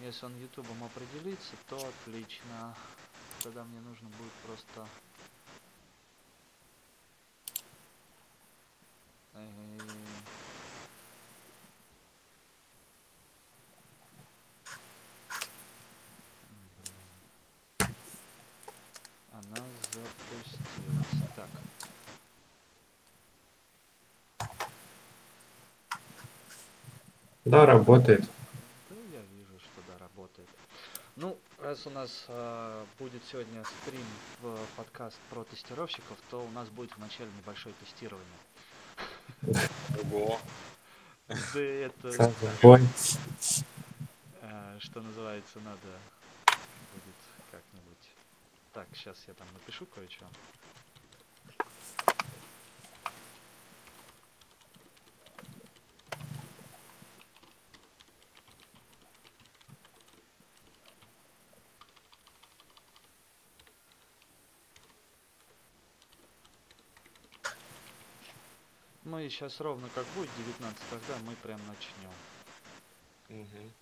Если он ютубом определится, то отлично. Тогда мне нужно будет просто... Блин. Она запустилась. Так. Да, работает. Да, я вижу, что да, работает. Ну, раз у нас а, будет сегодня стрим в подкаст про тестировщиков, то у нас будет вначале небольшое тестирование. Ого. Да это, а, что называется, надо будет как-нибудь. Так, сейчас я там напишу кое-что. Мы сейчас ровно как будет 19, тогда мы прям начнем. Мгм.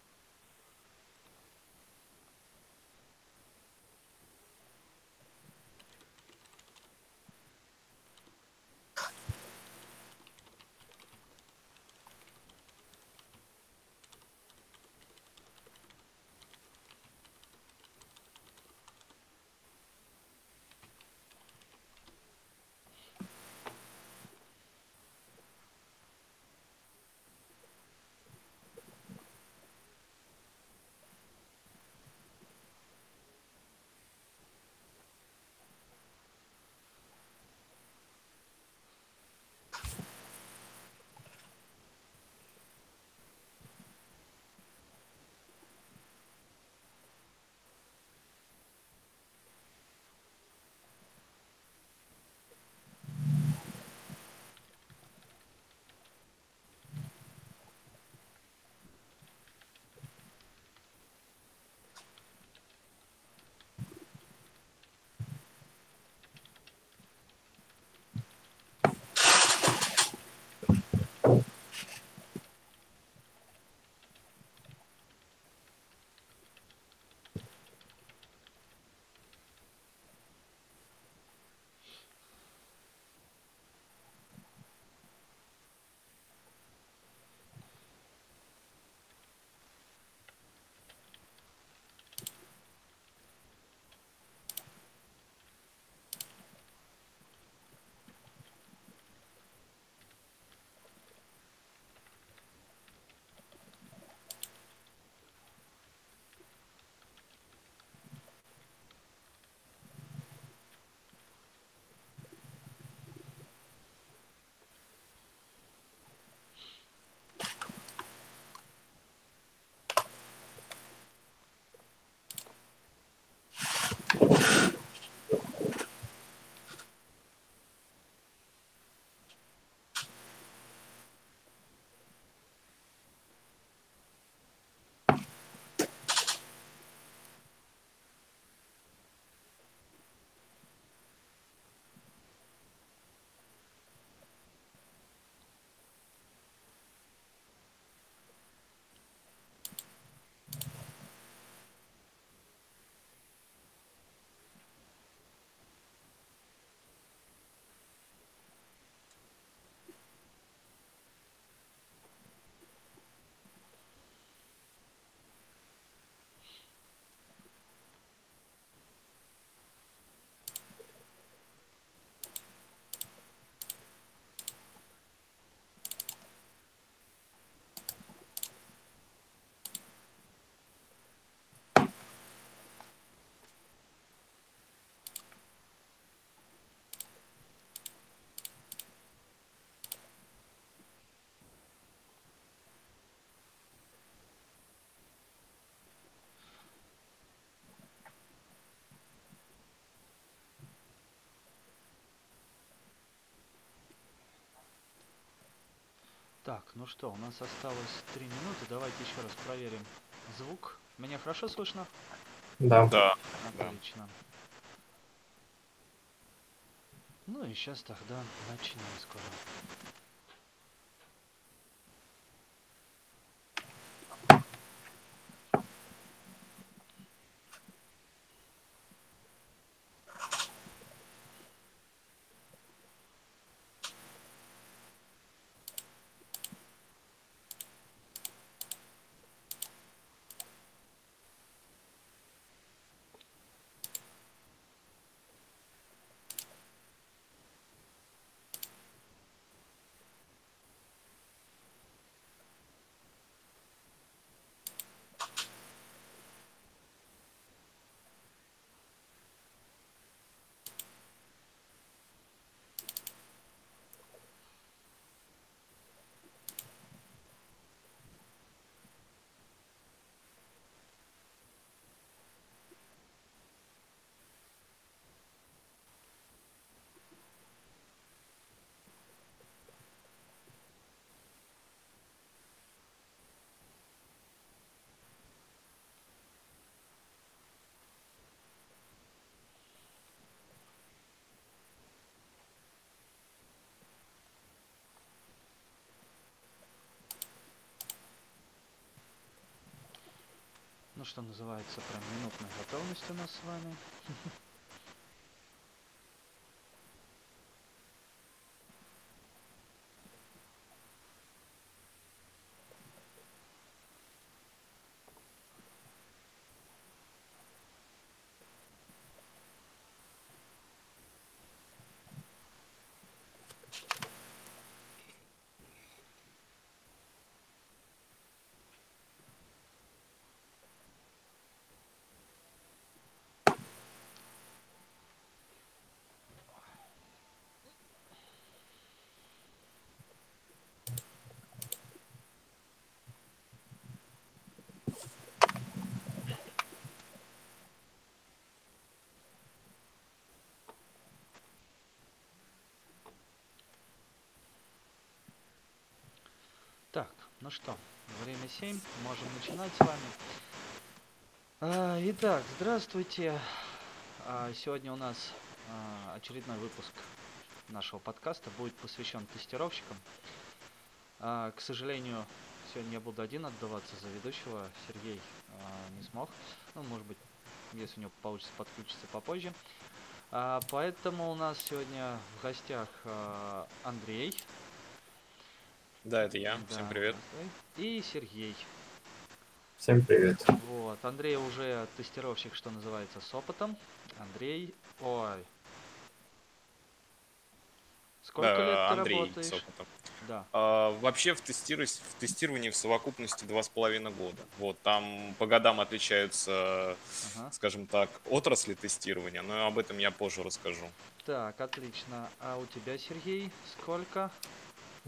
Так, ну что, у нас осталось 3 минуты. Давайте еще раз проверим звук. Меня хорошо слышно? Да. Да. Да. Отлично. Ну и сейчас тогда начнем скоро. Что называется, прям минутная готовность у нас с вами. Так, ну что, время 7, можем начинать с вами. А, итак, здравствуйте. А, сегодня у нас а, очередной выпуск нашего подкаста будет посвящен тестировщикам. А, к сожалению, сегодня я буду один отдаваться за ведущего. Сергей а, не смог. Ну, может быть, если у него получится подключиться попозже. А, поэтому у нас сегодня в гостях а, Андрей. Да, это я. Всем Да, привет. здравствуй. И Сергей. Всем привет. Вот, Андрей уже тестировщик, что называется, с опытом. Андрей, ой. Сколько Да, лет ты Андрей работаешь? с опытом. Да. А, вообще в, тестиру- в тестировании в совокупности два с половиной года. Вот там по годам отличаются, Ага. скажем так, отрасли тестирования, но об этом я позже расскажу. Так, отлично. А у тебя, Сергей, сколько?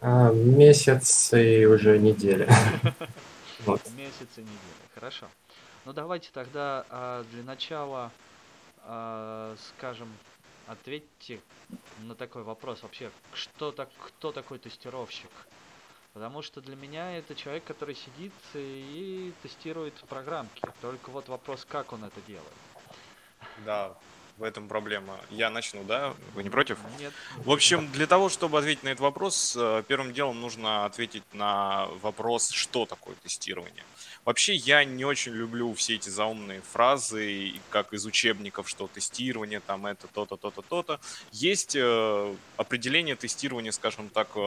А, месяц и уже неделя. Вот. Месяц и неделя. Хорошо. Ну давайте тогда а, для начала, а, скажем, ответьте на такой вопрос вообще, что так, кто такой тестировщик? Потому что для меня это человек, который сидит и тестирует программки. Только вот вопрос, как он это делает. Да, в этом проблема. Я начну, да? Вы не против? Нет. В общем, для того, чтобы ответить на этот вопрос, э, первым делом нужно ответить на вопрос, что такое тестирование. Вообще, я не очень люблю все эти заумные фразы, как из учебников, что тестирование, там это то-то, то-то, то-то. Есть э, определение тестирования, скажем так, э,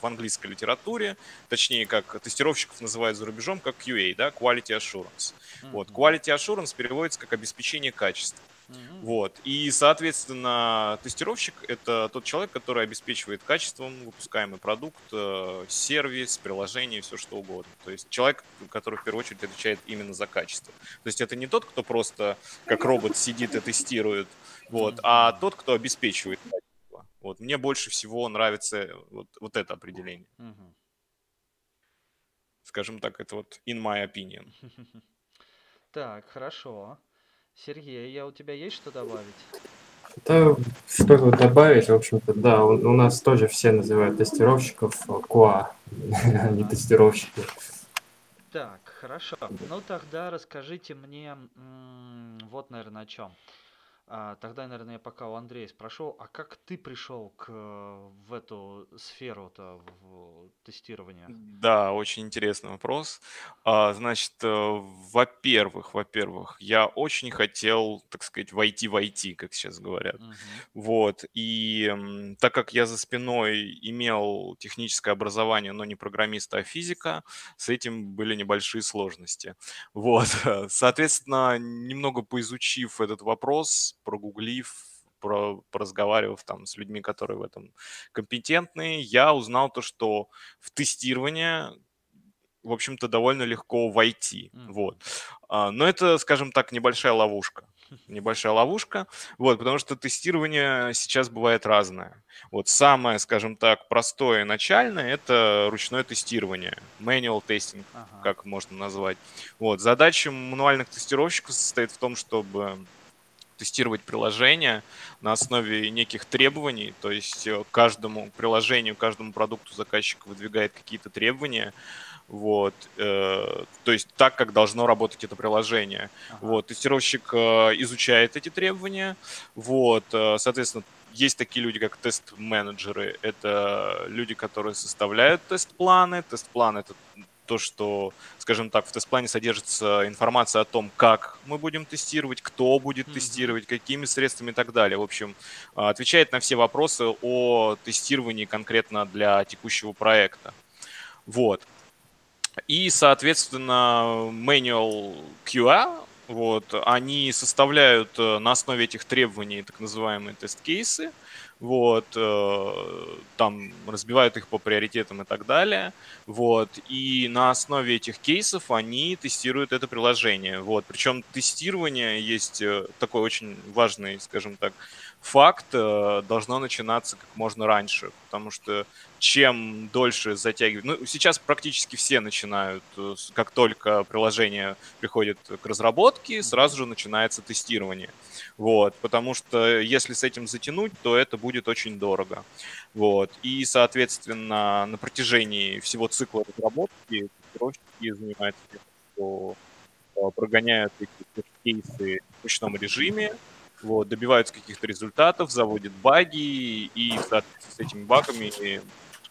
в английской литературе, точнее, как тестировщиков называют за рубежом, как QA, да, Quality Assurance. Вот, Мгм. Quality Assurance переводится как обеспечение качества. Мгм. Вот. И, соответственно, тестировщик — это тот человек, который обеспечивает качеством выпускаемый продукт, э, сервис, приложение, все что угодно. То есть человек, который в первую очередь отвечает именно за качество. То есть это не тот, кто просто как робот сидит и тестирует, вот, а тот, кто обеспечивает качество. Вот. Мне больше всего нравится вот, вот это определение. Мгм. Скажем так, это вот in my opinion. Так, хорошо. Сергей, я у тебя есть что добавить? Да, что тут добавить, в общем-то, да, у, у нас тоже все называют тестировщиков э, QA, а не тестировщики. Так, хорошо. Ну тогда расскажите мне вот, наверное, о чем. Тогда, наверное, я пока у Андрея спрошу, а как ты пришел к, э, в эту сферу-то в тестирования? Да, очень интересный вопрос. А, Значит, э, во-первых, во-первых, я очень хотел, так сказать, войти в IT, как сейчас говорят. Мгм. Вот. И так как я за спиной имел техническое образование, но не программиста, а физика, с этим были небольшие сложности. Вот. Соответственно, немного поизучив этот вопрос, прогуглив, про, поразговаривав там с людьми, которые в этом компетентны, я узнал то, что в тестирование, в общем-то, довольно легко войти. Мгм. Вот. А, Но это, скажем так, небольшая ловушка. Небольшая ловушка, вот, потому что тестирование сейчас бывает разное. Вот самое, скажем так, простое начальное – это ручное тестирование, manual testing, Ага. как можно назвать. Вот, задача мануальных тестировщиков состоит в том, чтобы тестировать приложение на основе неких требований, то есть э, каждому приложению, каждому продукту заказчик выдвигает какие-то требования, вот, э, то есть так, как должно работать это приложение. Ага. Вот, тестировщик э, изучает эти требования, вот, э, соответственно, есть такие люди, как тест-менеджеры, это люди, которые составляют тест-планы, тест-план это то, что, скажем так, в тест-плане содержится информация о том, как мы будем тестировать, кто будет Мгм. тестировать, какими средствами и так далее. В общем, а, отвечает на все вопросы о тестировании конкретно для текущего проекта. Вот. И, соответственно, manual QA, вот, они составляют э, на основе этих требований так называемые тест-кейсы, вот, э, там разбивают их по приоритетам и так далее, вот, и на основе этих кейсов они тестируют это приложение, вот, причем тестирование есть э, такой очень важный, скажем так, факт, э, должно начинаться как можно раньше, потому что чем дольше затягивать, ну, сейчас практически все начинают, э, как только приложение приходит к разработке, сразу же начинается тестирование, вот, потому что если с этим затянуть, то это будет очень дорого. Вот. И, соответственно, на протяжении всего цикла разработки тестировщики занимаются тем, что э, прогоняют эти кейсы в ручном режиме, вот, добиваются каких-то результатов, заводят баги, и в соответствии с этими багами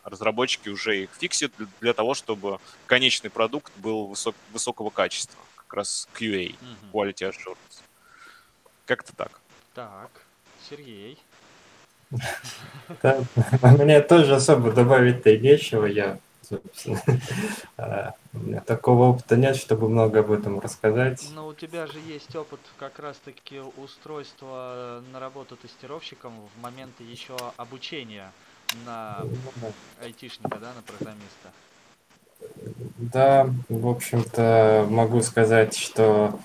разработчики уже их фиксят для, для того, чтобы конечный продукт был высок- высокого качества, как раз QA, Мгм. Quality Assurance. Как-то так. Так, Сергей. Да, Мне тоже особо добавить-то и нечего. Я, собственно, а, у меня такого опыта нет, чтобы много об этом рассказать. Но у тебя же есть опыт как раз-таки устройства на работу тестировщиком в моменты еще обучения на Ну айтишника, да, на программиста. Да, в общем-то, могу сказать, что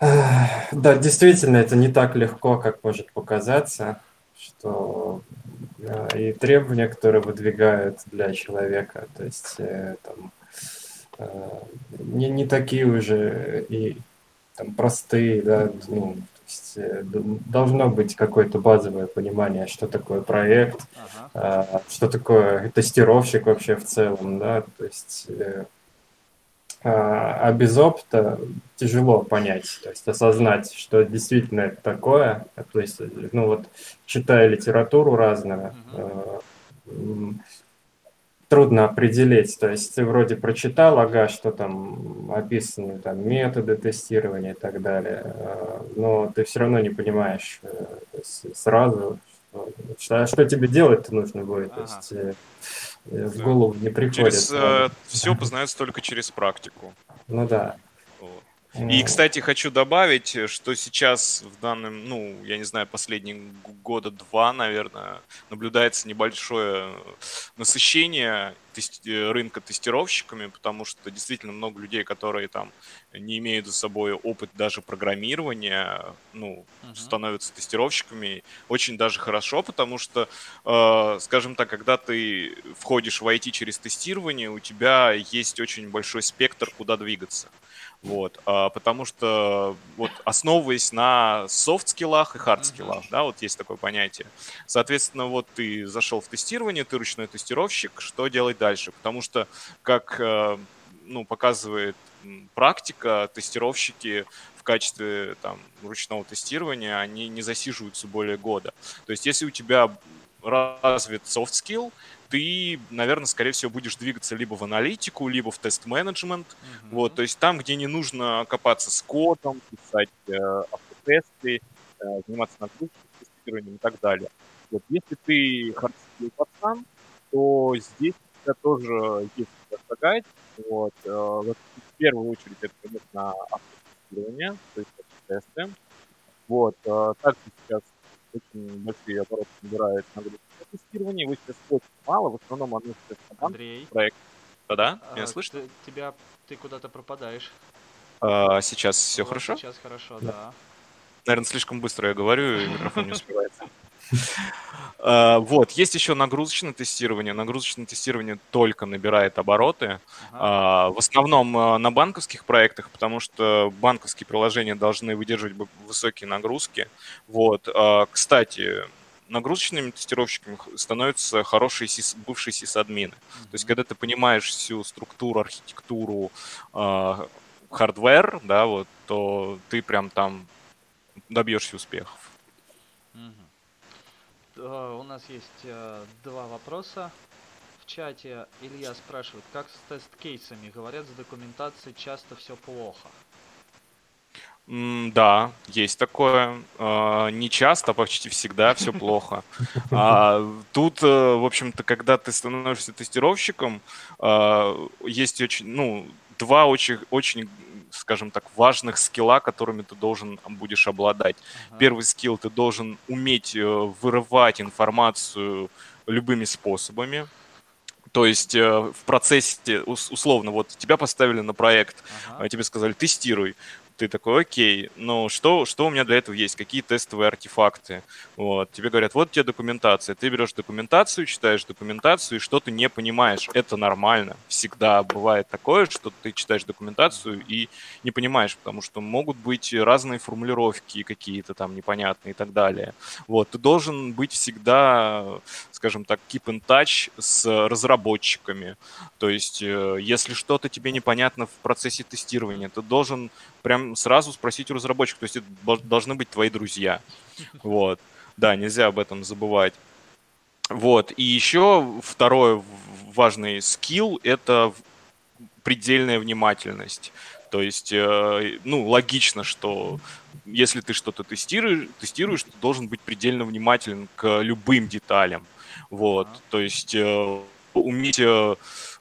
эх, да, действительно, это не так легко, как может показаться, что э, и требования, которые выдвигают для человека, то есть э, там э, не, не такие уже и там простые, да, ну, есть э, должно быть какое-то базовое понимание, что такое проект, Ага. а, что такое тестировщик вообще в целом, да, то есть, а, а без опыта тяжело понять, то есть осознать, что действительно это такое, то есть, ну вот, читая литературу разную, э, трудно определить, то есть ты вроде прочитал, ага, что там описаны там методы тестирования и так далее, э, но ты все равно не понимаешь э, сразу, что, что, а тебе делать-то нужно будет, то есть э, э, в голову не приходит. Через, сразу. все познается только через практику. Ну да. И, кстати, хочу добавить, что сейчас в данном, ну, я не знаю, последние года два, наверное, наблюдается небольшое насыщение тести- э, рынка тестировщиками, потому что действительно много людей, которые там не имеют за собой опыт даже программирования, ну, Мгм. становятся тестировщиками. Очень даже хорошо, потому что, э, скажем так, когда ты входишь в IT через тестирование, у тебя есть очень большой спектр, куда двигаться. Вот, а, потому что вот основываясь на софт-скиллах и хард-скиллах, да, вот есть такое понятие. Соответственно, вот ты зашел в тестирование, ты ручной тестировщик, что делать дальше? Потому что, как э, ну, показывает практика, тестировщики в качестве там, ручного тестирования, они не засиживаются более года. То есть если у тебя развит soft skill, ты, наверное, скорее всего, будешь двигаться либо в аналитику, либо в тест-менеджмент, Мгм. вот, то есть там, где не нужно копаться с кодом, писать э, автотесты, э, заниматься нагрузкой, тестированием и так далее. Вот, если ты hard skill пацан, то здесь у тебя тоже есть куда шагать. Вот, э, вот в первую очередь это, конечно, автотестирование, то есть тесты. Вот, э, также сейчас очень большие обороты набирает нагрузочное тестирование. Его сейчас очень мало, в основном оно сейчас на Андрей, проект. Да-да, а, меня слышно? ты- тебя ты куда-то пропадаешь. А, сейчас все Вот хорошо? Сейчас хорошо, да. Наверное, слишком быстро я говорю, и микрофон не успевается. А, Вот, есть еще нагрузочное тестирование. Нагрузочное тестирование только набирает обороты. Ага. А, В основном а, на банковских проектах, потому что банковские приложения должны выдерживать высокие нагрузки. Вот. Кстати, нагрузочными тестировщиками становятся хорошие сис- бывшие сисадмины. То есть, когда ты понимаешь всю структуру, архитектуру, а, hardware, да, вот, то ты прям там добьешься успехов. Э, У нас есть э, два вопроса. в чате Илья спрашивает, как с тест-кейсами? Говорят, с документацией часто все плохо. Да, есть такое. А, Не часто, почти всегда все плохо. А тут, э, в общем-то, когда ты становишься тестировщиком, а, есть очень, ну, два очень, очень, скажем так, важных скилла, которыми ты должен будешь обладать. Ага. Первый скилл ты должен уметь э, вырывать информацию любыми способами. То есть э, в процессе, ус- условно, вот тебя поставили на проект, Ага. а тебе сказали, тестируй. Ты такой, окей, но что, что у меня для этого есть? Какие тестовые артефакты? Вот. Тебе говорят, вот тебе документация. Ты берешь документацию, читаешь документацию, и что ты не понимаешь. Это нормально. Всегда бывает такое, что ты читаешь документацию и не понимаешь, потому что могут быть разные формулировки какие-то там непонятные и так далее. Вот. Ты должен быть всегда, скажем так, keep in touch с разработчиками. То есть, э, если что-то тебе непонятно в процессе тестирования, ты должен прям сразу спросить у разработчика. То есть, это должны быть твои друзья. Вот. Да, нельзя об этом забывать. Вот. И еще второй важный скилл– это предельная внимательность. То есть, э, ну, логично, что если ты что-то тестируешь, тестируешь, ты должен быть предельно внимателен к любым деталям. Вот. То есть э, уметь, э,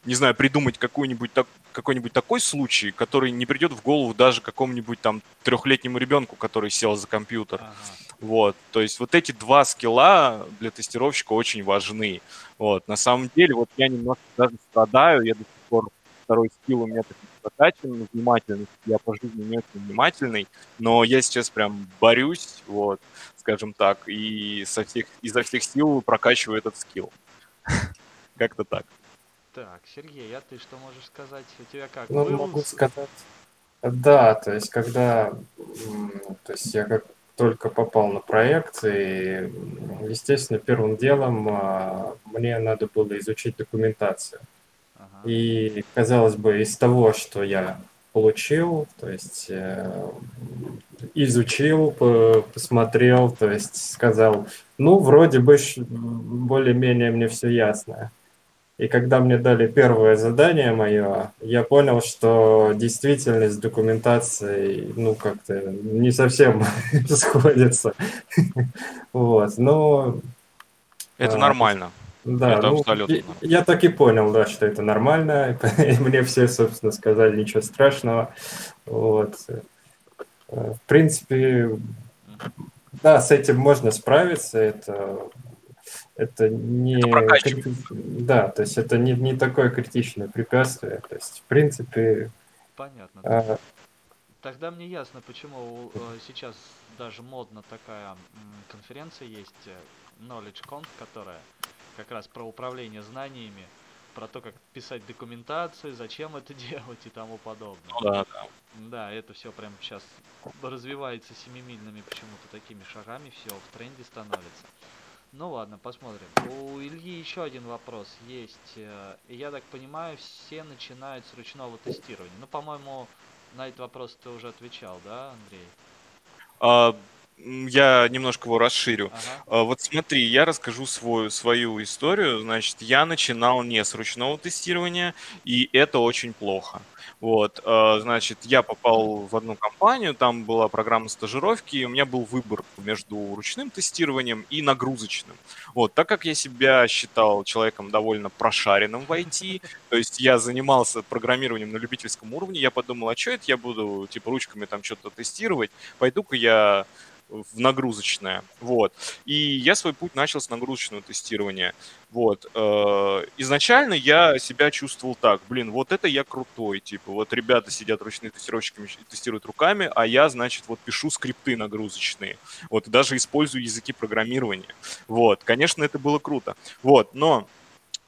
не знаю, придумать какой-нибудь так, какой-нибудь такой случай, который не придет в голову даже какому-нибудь там трехлетнему ребенку, который сел за компьютер. Ага. Вот, то есть вот эти два скилла для тестировщика очень важны. Вот, на самом деле, вот я немножко даже страдаю, я до сих пор второй скилл у меня так не прокачан, внимательность, я по жизни не очень внимательный, но я сейчас прям борюсь, вот, скажем так, и со всех, изо всех сил прокачиваю этот скилл. Как-то так. Так, Сергей, а ты что можешь сказать? У тебя как? Ну, Был могу сказать. Да, то есть, когда, то есть я как только попал на проект, и, естественно, первым делом а, мне надо было изучить документацию. Ага. И, казалось бы, из того, что я получил, то есть э, изучил, по- посмотрел, то есть сказал, ну, вроде бы более-менее мне все ясно. И когда мне дали первое задание мое, я понял, что действительность с документацией, ну, как-то не совсем сходится. Вот, но Это А, нормально. да, Это ну, абсолютно я, я так и понял, да, что это нормально. Мне все, собственно, сказали, ничего страшного. Вот. Э, В принципе, да, с этим можно справиться. Это, это не... Это. Да, то есть это не, не такое критичное препятствие. То есть, в принципе, Понятно. э, Тогда мне ясно, почему э, сейчас даже модно такая конференция есть, э, KnowledgeConf, которая как раз про управление знаниями, про то, как писать документацию, зачем это делать и тому подобное. Ну да, да. Да, это все прям сейчас развивается семимильными почему-то такими шагами, все в тренде становится. Ну ладно, посмотрим. У Ильи еще один вопрос есть. э, я так понимаю, все начинают с ручного тестирования. Ну, по-моему, на этот вопрос ты уже отвечал, да, Андрей? А, Я немножко его расширю. Ага. А, Вот смотри, я расскажу свою, свою историю. Значит, я начинал не с ручного тестирования, и это очень плохо. Вот, а, значит, я попал в одну компанию, там была программа стажировки, и у меня был выбор между ручным тестированием и нагрузочным. Вот, так как я себя считал человеком довольно прошаренным в IT, то есть я занимался программированием на любительском уровне, я подумал, а что это я буду, типа, ручками там что-то тестировать, пойду-ка я в нагрузочное. Вот. И я свой путь начал с нагрузочного тестирования. Вот. Э, Изначально я себя чувствовал так, блин, вот это я крутой, типа, вот ребята сидят ручные тестировщиками тестируют руками, а я, значит, вот пишу скрипты нагрузочные. Вот, даже использую языки программирования. Вот, конечно, это было круто. Вот, но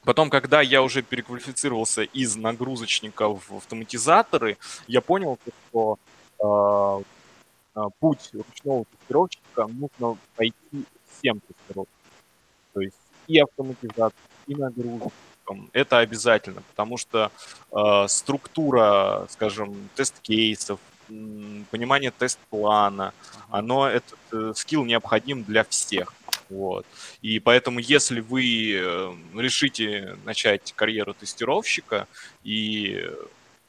Потом, когда я уже переквалифицировался из нагрузочника в автоматизаторы, я понял, что э, путь ручного тестировщика нужно пойти всем тестировщикам. То есть и автоматизация, и нагрузкам. Это обязательно, потому что э, структура, скажем, тест-кейсов, понимание тест-плана, оно, этот э, скилл необходим для всех. Вот. И поэтому, если вы э, решите начать карьеру тестировщика и,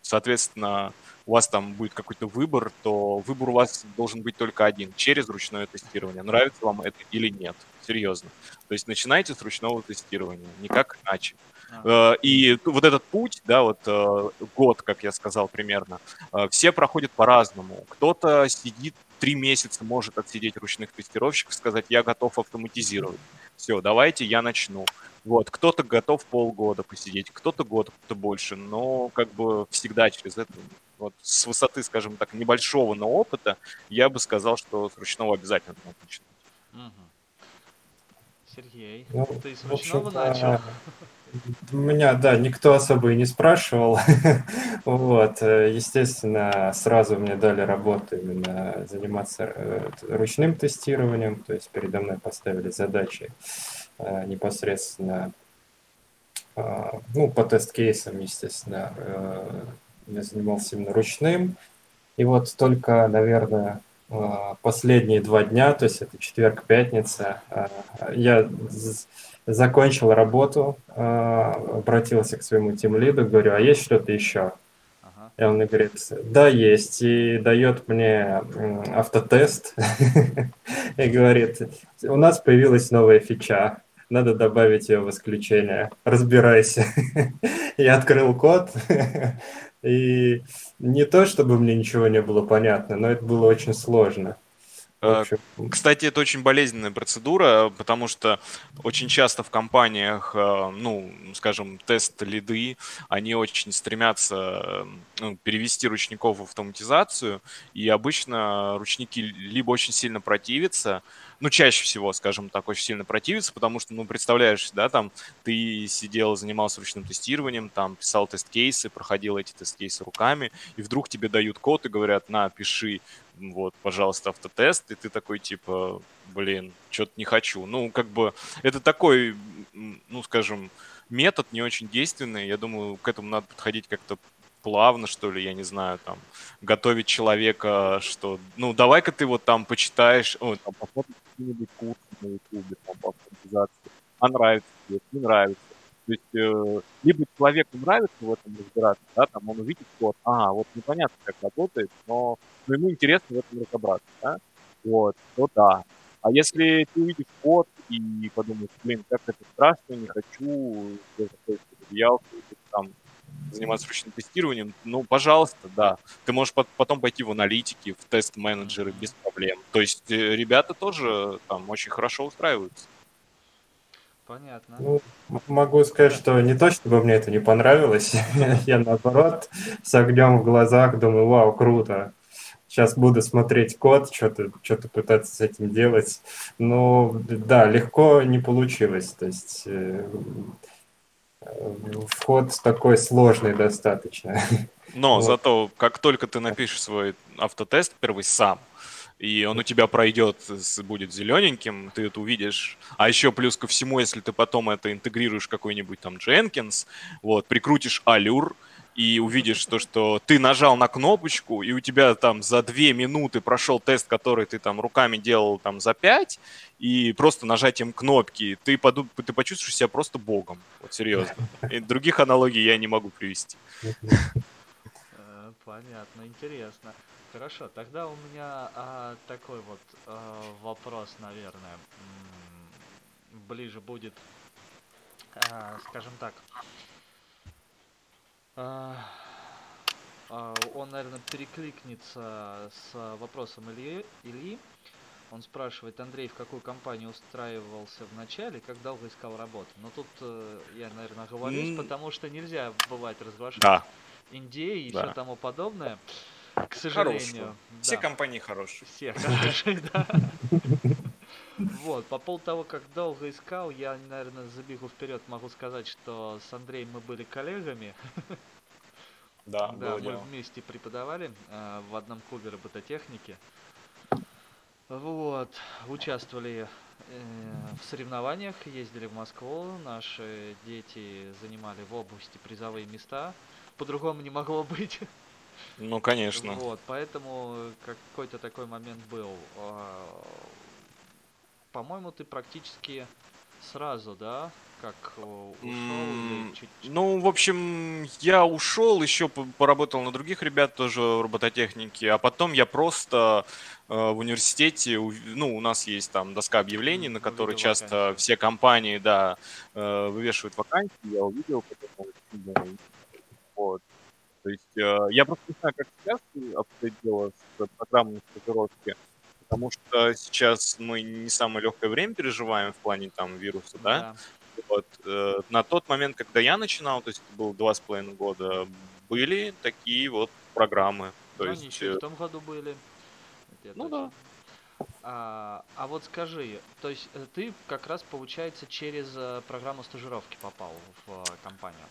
соответственно, у вас там будет какой-то выбор, то выбор у вас должен быть только один, через ручное тестирование. Нравится вам это или нет, серьезно. То есть начинайте с ручного тестирования, никак иначе. Э, и вот этот путь, да, вот э, год, как я сказал примерно, э, все проходят по-разному. Кто-то сидит три месяца, может отсидеть ручных тестировщиков, сказать, я готов автоматизировать. Все, давайте я начну. Вот, кто-то готов полгода посидеть, кто-то год, кто-то больше, но как бы всегда через это, вот с высоты, скажем так, небольшого, но опыта, я бы сказал, что с ручного обязательно надо начинать. Угу. Сергей, Ну, ты с ручного начал? Меня, да, никто особо и не спрашивал. Вот, э, естественно, сразу мне дали работу именно заниматься э, ручным тестированием, то есть передо мной поставили задачи э, непосредственно, ну, по тест-кейсам, естественно, я занимался именно ручным. И вот только, наверное, э, последние два дня, то есть это четверг, пятница, э, я закончил работу, э, обратился к своему тимлиду, говорю, а есть что-то еще? Ага. И он мне говорит, да, есть, и дает мне автотест и говорит, у нас появилась новая фича, надо добавить ее в исключение, разбирайся. Я открыл код, и не то, чтобы мне ничего не было понятно, но это было очень сложно. Общем, Кстати, это очень болезненная процедура, потому что очень часто в компаниях, э, ну, скажем, тест-лиды, они очень стремятся ну, перевести ручников в автоматизацию, и обычно ручники либо очень сильно противятся, ну, чаще всего, скажем так, очень сильно противятся, потому что, ну, представляешь, да, там, ты сидел, занимался ручным тестированием, там, писал тест-кейсы, проходил эти тест-кейсы руками, и вдруг тебе дают код и говорят, на, пиши, вот, пожалуйста, автотест, и ты такой, типа, блин, что-то не хочу. Ну, как бы, это такой, ну, скажем, метод не очень действенный. Я думаю, к этому надо подходить как-то плавно, что ли, я не знаю, там, готовить человека, что, ну, давай-ка ты вот там почитаешь, о, там, посмотришь на ютубе, там, по а нравится тебе, не нравится. То есть, э, либо человеку нравится в этом разбираться, да, там, он увидит код, ага, вот непонятно, как работает, но, но ему интересно в этом разобраться, да, вот, то да. А если ты увидишь код и подумаешь, блин, как это страшно, не хочу, я там, заниматься ручным тестированием, ну, пожалуйста, да. Ты можешь пот- потом пойти в аналитики, в тест-менеджеры без проблем. То есть э, ребята тоже там очень хорошо устраиваются. Понятно. Ну, могу сказать, что не то, чтобы мне это не понравилось. Я наоборот с огнем в глазах думаю, вау, круто. Сейчас буду смотреть код, что-то что пытаться с этим делать. Но да, легко не получилось. То есть э, вход такой сложный достаточно. Но Вот. зато, как только ты напишешь свой автотест первый сам, и он у тебя пройдет, будет зелененьким, ты это увидишь. А еще плюс ко всему, если ты потом это интегрируешь какой-нибудь там Jenkins, вот, прикрутишь Allure, и увидишь то, что ты нажал на кнопочку, и у тебя там за две минуты прошел тест, который ты там руками делал там за пять, и просто нажатием кнопки ты, поду- ты почувствуешь себя просто богом. Вот серьезно. И других аналогий я не могу привести. Э, Понятно, интересно. Хорошо, тогда у меня а, такой вот а, вопрос, наверное, м, ближе будет, а, скажем так. А, а, он, наверное, перекликнется с вопросом Ильи. Ильи. Он спрашивает, Андрей, в какую компанию устраивался в начале, как долго искал работу? Но тут э, я, наверное, оговорюсь, М. потому что нельзя бывать разглашать Да, Индии и Да. все тому подобное. К сожалению. Хорошего. Все да, компании хорошие. все хорошие, да. Вот, по поводу того, как долго искал, я, наверное, забегу вперед, могу сказать, что с Андреем мы были коллегами. Да, Да, было мы дело. вместе преподавали э, в одном клубе робототехники. Вот, участвовали э, в соревнованиях, ездили в Москву, наши дети занимали в области призовые места. По-другому не могло быть. Ну, конечно. Вот, поэтому какой-то такой момент был. А, по-моему, ты практически сразу, да, как э, ушел чуть... Ну, в общем, я ушел, еще по- поработал на других ребят тоже в робототехнике, а потом я просто э, в университете, ну, у нас есть там доска объявлений, на которой увидел часто вакансию. все компании, да, э, вывешивают вакансии, я увидел, потом вот. То есть э, я просто не знаю, как сейчас обстоит дело с программой стажировки, потому что сейчас мы не самое легкое время переживаем в плане там вируса, да, вот. э, На тот момент, когда я начинал, то есть это было два с половиной года, были такие вот программы. То Ну, они есть, еще и э, в том году были. Это Ну точно. А, а вот скажи, то есть э, ты как раз, получается, через э, программу стажировки попал в э, компанию?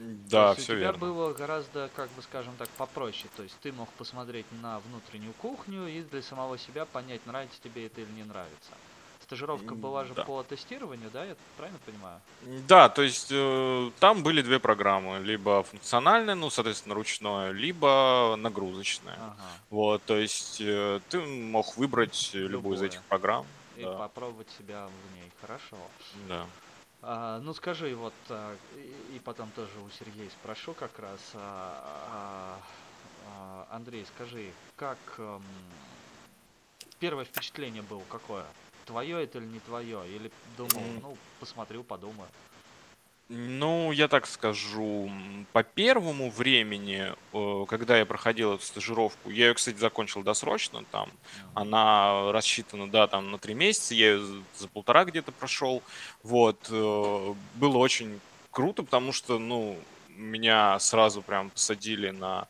То да, есть все у тебя верно. было гораздо, как бы скажем так, попроще. То есть ты мог посмотреть на внутреннюю кухню и для самого себя понять, нравится тебе это или не нравится. Стажировка была же да. по тестированию, да, я правильно понимаю? Да, то есть э, там были две программы. Либо функциональное, ну, соответственно, ручное, либо нагрузочное. Ага. Вот, то есть э, ты мог выбрать любую из Любое. этих программ. И Да, попробовать себя в ней. Хорошо. да. А, ну скажи, вот а, и, и потом тоже у Сергея спрошу как раз. а, а, а, Андрей, скажи, как эм, первое впечатление было какое? Твое это или не твое? Или думал, ну, посмотрю, подумаю. Ну, я так скажу, по первому времени, э, когда я проходил эту стажировку, я ее, кстати, закончил досрочно, там, она рассчитана, да, там, на три месяца, я ее за за полтора где-то прошел, вот, э, было очень круто, потому что, ну, меня сразу прям посадили на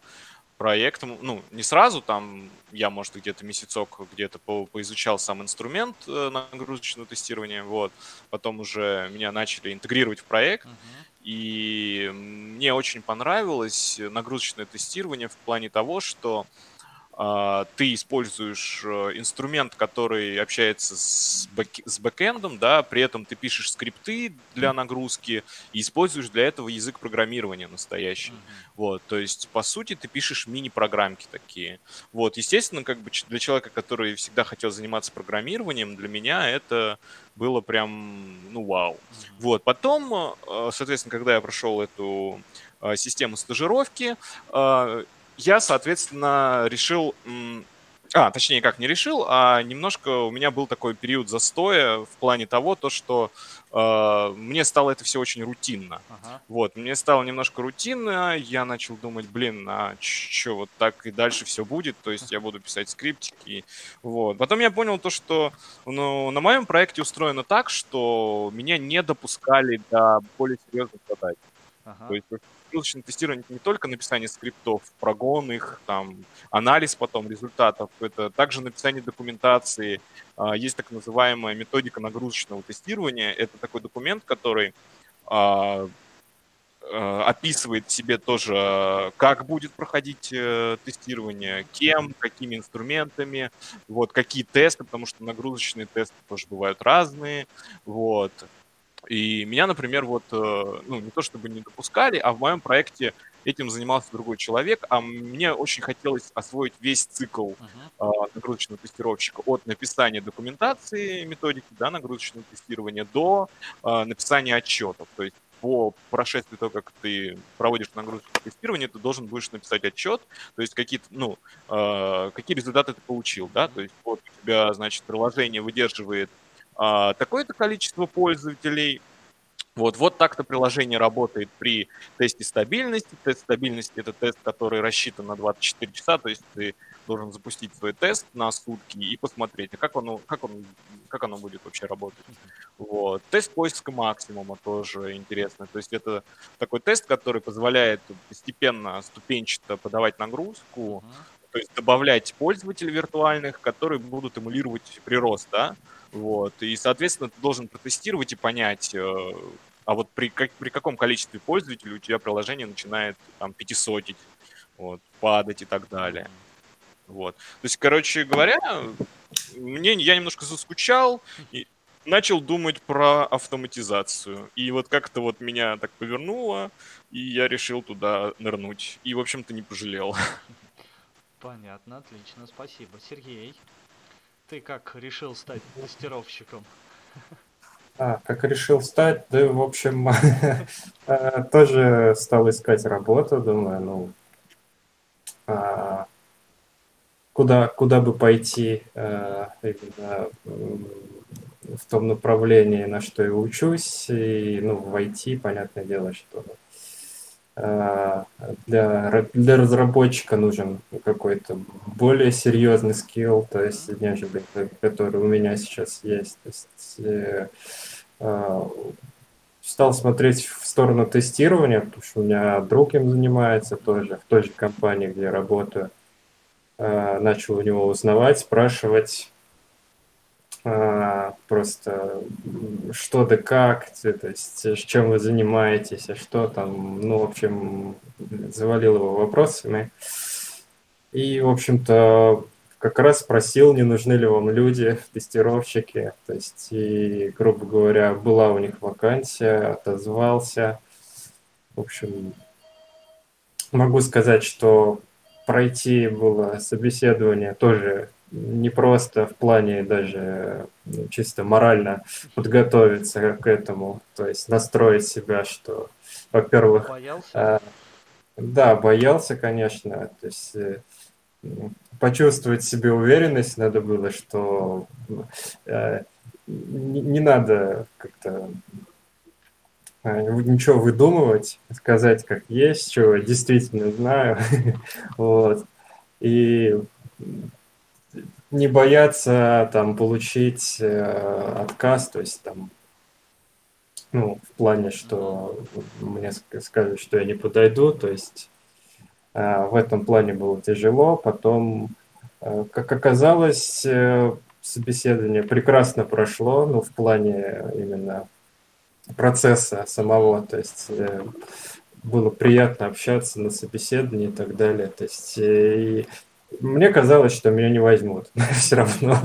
проект, ну, не сразу, там, я, может, где-то месяцок где-то по- поизучал сам инструмент э, нагрузочного тестирования, вот, потом уже меня начали интегрировать в проект, Мгм. и мне очень понравилось нагрузочное тестирование в плане того, что а, ты используешь э, инструмент, который общается с, бэк- с бэкэндом, да, при этом ты пишешь скрипты для нагрузки и используешь для этого язык программирования настоящий. Мгм. Вот, то есть, по сути, ты пишешь мини-программки такие. Вот, естественно, как бы для человека, который всегда хотел заниматься программированием, для меня это было прям, ну, вау. Мгм. Вот, потом, э, соответственно, когда я прошел эту э, систему стажировки, я, соответственно, решил... А, точнее, как не решил, а немножко у меня был такой период застоя в плане того, то, что э, мне стало это все очень рутинно. Ага. Вот, мне стало немножко рутинно, я начал думать, блин, а что, вот так и дальше все будет, то есть я буду писать скриптики, вот. Потом я понял то, что ну, на моем проекте устроено так, что меня не допускали до более серьезных задач. Ага. То есть нагрузочное тестирование не только написание скриптов, прогон их, там, анализ потом результатов, это также написание документации. А, Есть так называемая методика нагрузочного тестирования. Это такой документ, который а, э, описывает себе тоже, как будет проходить э, тестирование, кем, какими инструментами, вот, какие тесты, потому что нагрузочные тесты тоже бывают разные, вот. И меня, например, вот, э, ну, не то чтобы не допускали, а в моем проекте этим занимался другой человек, а мне очень хотелось освоить весь цикл а, нагрузочного тестировщика. От написания документации методики да, нагрузочного тестирования до а, написания отчетов. То есть по прошествии того, как ты проводишь нагрузочное тестирование, ты должен будешь написать отчет, то есть какие-то, ну, а, какие результаты ты получил, да, то есть вот у тебя, значит, приложение выдерживает а, такое-то количество пользователей, вот, вот так-то приложение работает при тесте стабильности. Тест стабильности – это тест, который рассчитан на 24 часа, то есть ты должен запустить свой тест на сутки и посмотреть, а как оно, как он, как оно будет вообще работать. Вот. Тест поиска максимума тоже интересно. То есть это такой тест, который позволяет постепенно, ступенчато подавать нагрузку, то есть добавлять пользователей виртуальных, которые будут эмулировать прирост, да, вот, и, соответственно, ты должен протестировать и понять, э, а вот при, как, при каком количестве пользователей у тебя приложение начинает там пятисотить, вот, падать и так далее, вот. То есть, короче говоря, мне, я немножко заскучал и начал думать про автоматизацию, и вот как-то вот меня так повернуло, и я решил туда нырнуть, и, в общем-то, не пожалел. Понятно, отлично, спасибо. Сергей, ты как решил стать тестировщиком? А, как решил стать, да, в общем, э, тоже стал искать работу, думаю, ну, а, куда, куда бы пойти э, именно в том направлении, на что я учусь, и, ну, в IT, понятное дело, что для, для разработчика нужен какой-то более серьезный скилл, то есть, нежели который у меня сейчас есть. То есть, э, э, стал смотреть в сторону тестирования, потому что у меня друг им занимается тоже, в той же компании, где я работаю. Э, начал у него узнавать, спрашивать, просто что да как, то есть чем вы занимаетесь, а что там, ну, в общем, завалил его вопросами. И, в общем-то, как раз спросил, не нужны ли вам люди, тестировщики, то есть, и, грубо говоря, была у них вакансия, отозвался. В общем, могу сказать, что пройти было собеседование тоже не просто в плане даже ну, чисто морально подготовиться к этому, то есть настроить себя, что, во-первых, Боялся? э, да, боялся, конечно, то есть э, почувствовать себе уверенность надо было, что э, не, надо как-то ничего выдумывать, сказать как есть, что я действительно знаю, вот, и не бояться там получить э, отказ, то есть там, ну, в плане, что мне скажут, что я не подойду, то есть э, в этом плане было тяжело. Потом, э, как оказалось, э, собеседование прекрасно прошло, ну, в плане именно процесса самого, то есть э, было приятно общаться на собеседовании и так далее. То есть э, и мне казалось, что меня не возьмут все равно.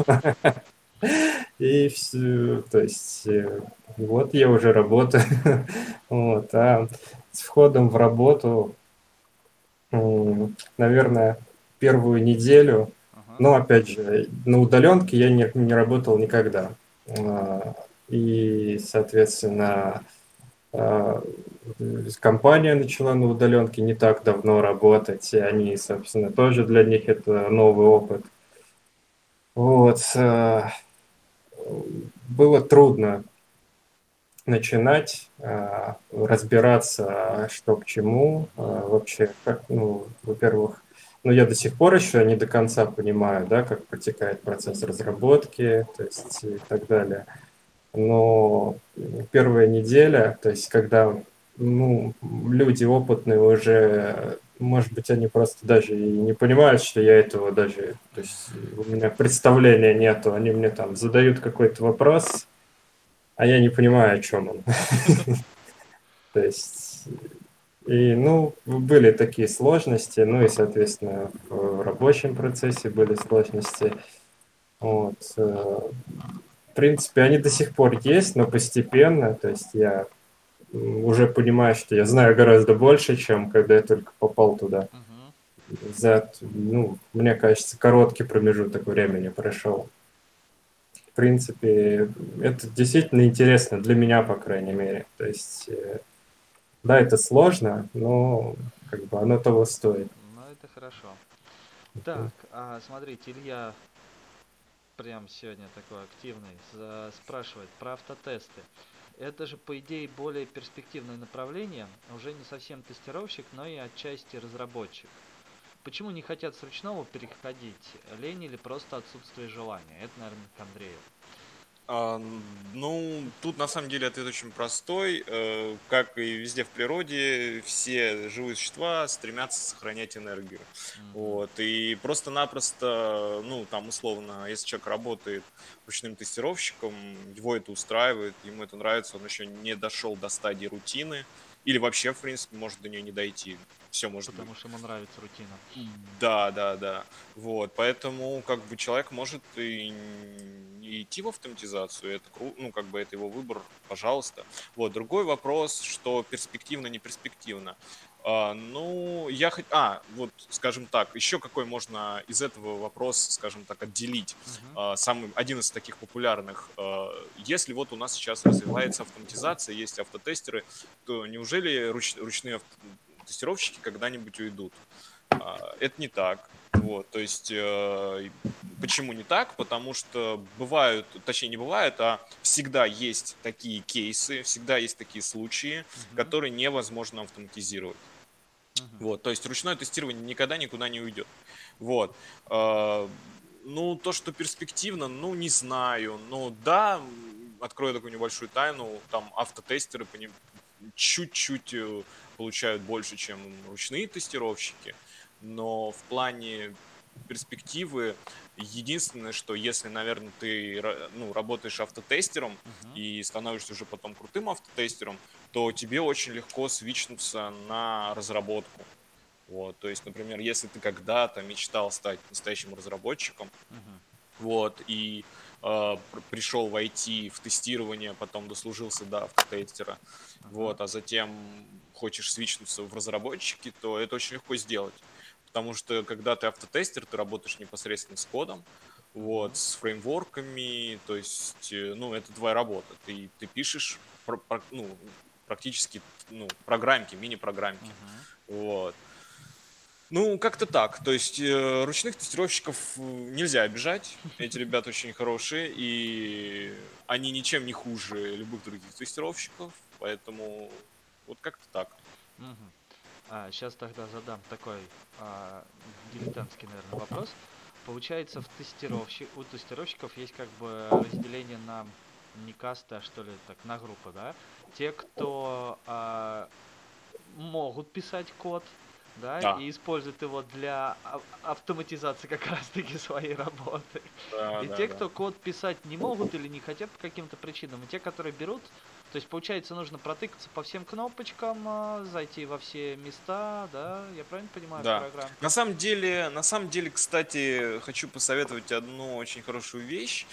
И все, то есть э, вот я уже работаю. Вот, а с входом в работу, наверное, первую неделю, но опять же, на удаленке я не, не работал никогда. А, И, соответственно, а, компания начала на удаленке не так давно работать, и они, собственно, тоже для них это новый опыт. Вот. э, Было трудно начинать, э, разбираться, что к чему, э, вообще, как, ну, во-первых, ну, я до сих пор еще не до конца понимаю, да, как протекает процесс разработки, то есть и так далее. Но первая неделя, то есть когда ну, люди опытные уже, может быть, они просто даже и не понимают, что я этого даже, то есть у меня представления нету, они мне там задают какой-то вопрос, а я не понимаю, о чем он. То есть, и, ну, были такие сложности, ну и, соответственно, в рабочем процессе были сложности. Вот. э, В принципе, они до сих пор есть, но постепенно, то есть я уже понимаю, что я знаю гораздо больше, чем когда я только попал туда. Мгм. За, ну, мне кажется, короткий промежуток времени прошел. В принципе, это действительно интересно для меня, по крайней мере. То есть, э, да, это сложно, но как бы оно того стоит. Ну, это хорошо. Так, а смотрите, Илья прям сегодня такой активный, спрашивает про автотесты. Это же, по идее, более перспективное направление, уже не совсем тестировщик, но и отчасти разработчик. Почему не хотят с ручного переходить? Лень или просто отсутствие желания? Это, наверное, к Андрею. А, ну, тут на самом деле ответ очень простой. Э, Как и везде в природе, все живые существа стремятся сохранять энергию. Мгм. Вот. И просто-напросто, ну, там, условно, если человек работает ручным тестировщиком, его это устраивает, ему это нравится, он еще не дошел до стадии рутины, или вообще, в принципе, может до нее не дойти. Все может быть. Потому что ему нравится рутина. Да, да, да. Вот, поэтому как бы человек может и не идти в автоматизацию, это кру- ну как бы это его выбор, пожалуйста. Вот другой вопрос, что перспективно, не перспективно. А, ну, я хоть... А, вот, скажем так, еще какой можно из этого вопрос, скажем так, отделить. Мгм. А, самый, один из таких популярных. А, Если вот у нас сейчас развивается автоматизация, есть автотестеры, то неужели руч- ручные авто- тестировщики когда-нибудь уйдут? А, Это не так. Вот, то есть, э, почему не так? Потому что бывают, точнее не бывают, а всегда есть такие кейсы, всегда есть такие случаи, Мгм. которые невозможно автоматизировать. Вот, то есть ручное тестирование никогда никуда не уйдет. Вот. А, Ну, то, что перспективно, ну, не знаю. Ну, да, открою такую небольшую тайну, там автотестеры по ним чуть-чуть э, получают больше, чем ручные тестировщики, но в плане перспективы единственное, что если, наверное, ты ну, работаешь автотестером, Мгм. и становишься уже потом крутым автотестером, то тебе очень легко свичнуться на разработку. Вот, то есть, например, если ты когда-то мечтал стать настоящим разработчиком, Мгм. вот, и э, пр- пришел в IT, в тестирование, потом дослужился до автотестера, Ага. вот, а затем хочешь свичнуться в разработчики, то это очень легко сделать. Потому что когда ты автотестер, ты работаешь непосредственно с кодом, вот, с фреймворками, то есть, э, ну, это твоя работа. Ты, ты пишешь, ну, практически, ну, программки, мини-программки, Мгм. вот. Ну, как-то так. То есть э, ручных тестировщиков э, нельзя обижать. Эти ребята очень хорошие, и они ничем не хуже любых других тестировщиков. Поэтому вот как-то так. А, сейчас тогда задам такой а, дилетантский, наверное, вопрос. Получается, в тестировщи... у тестировщиков есть как бы разделение на не касты, а что ли, так, на группы, да? Те, кто а, могут писать код, да, Да. и используют его для а- автоматизации как раз-таки своей работы. Да, И да, те, да. кто код писать не могут или не хотят по каким-то причинам, и те, которые берут, то есть получается нужно протыкаться по всем кнопочкам, а, зайти во все места, да, я правильно понимаю Да. программу? На самом деле, на самом деле, кстати, хочу посоветовать одну очень хорошую вещь.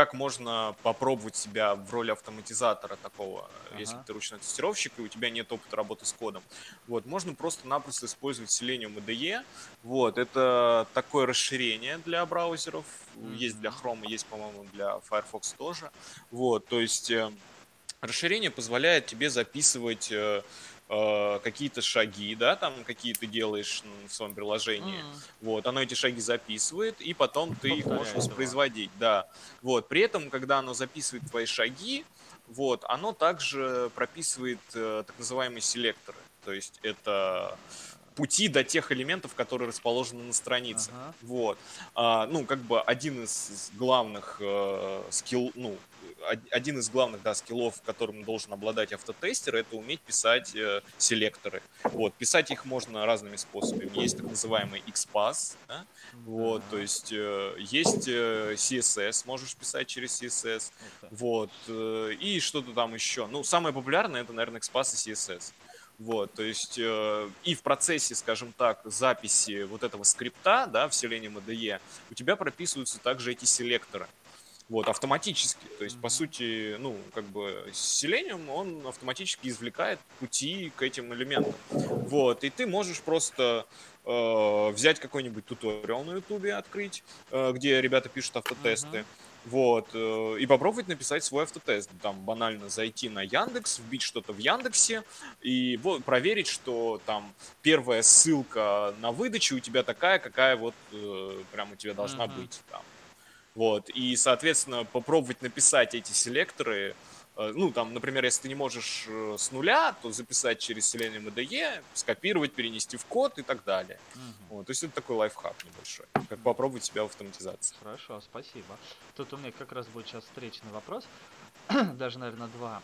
Как можно попробовать себя в роли автоматизатора такого, если Ага. ты ручной тестировщик и у тебя нет опыта работы с кодом. Вот, можно просто-напросто использовать Selenium IDE. Вот, это такое расширение для браузеров. Есть для. Chrome, есть, по-моему, для Firefox тоже. Вот, то есть э, расширение позволяет тебе записывать э, какие-то шаги, да, там какие ты делаешь в своем приложении. М, Вот, оно эти шаги записывает, и потом ты их можешь воспроизводить, да. Вот, при этом, когда оно записывает твои шаги, вот, оно также прописывает э, так называемые селекторы. То есть это пути до тех элементов, которые расположены на странице. Ага. Вот. А, ну, как бы один из главных э, скилл, ну, один из главных, да, скиллов, которым должен обладать автотестер, это уметь писать э, селекторы. Вот, писать их можно разными способами. Есть так называемый XPath, да? вот, то есть э, есть э, CSS, можешь писать через CSS, вот, э, и что-то там еще. Ну, самое популярное это, наверное, XPath и CSS. Вот, то есть э, и в процессе, скажем так, записи вот этого скрипта, да, в Selenium IDE, у тебя прописываются также эти селекторы. Вот, автоматически. То есть, по сути, ну, как бы Selenium, он автоматически извлекает пути к этим элементам. Вот, и ты можешь просто э, взять какой-нибудь туториал на Ютубе, открыть, э, где ребята пишут автотесты. Мгм. Вот, э, и попробовать написать свой автотест. Там банально зайти на Яндекс, вбить что-то в Яндексе и вот проверить, что там первая ссылка на выдачу у тебя такая, какая вот э, прям у тебя должна Мгм. быть там. Вот, и, соответственно, попробовать написать эти селекторы. э, Ну, там, например, если ты не можешь э, с нуля, то записать через Selenium IDE, скопировать, перенести в код и так далее. Мгм. Вот, то есть это такой лайфхак небольшой, как попробовать себя в автоматизации. Хорошо, спасибо. Тут у меня как раз будет сейчас встречный вопрос, даже, наверное, два.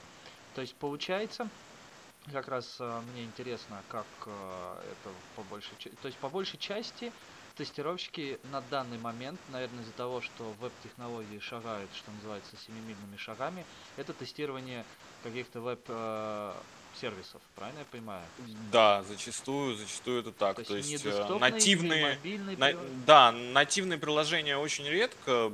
То есть получается, как раз э, мне интересно, как это по большей части, то есть по большей части тестировщики на данный момент, наверное, из-за того, что веб-технологии шагают, что называется, семимильными шагами, это тестирование каких-то веб-сервисов, правильно я понимаю? Да, зачастую, зачастую это так. То То есть, есть, э, не нативные, на- да, нативные приложения очень редко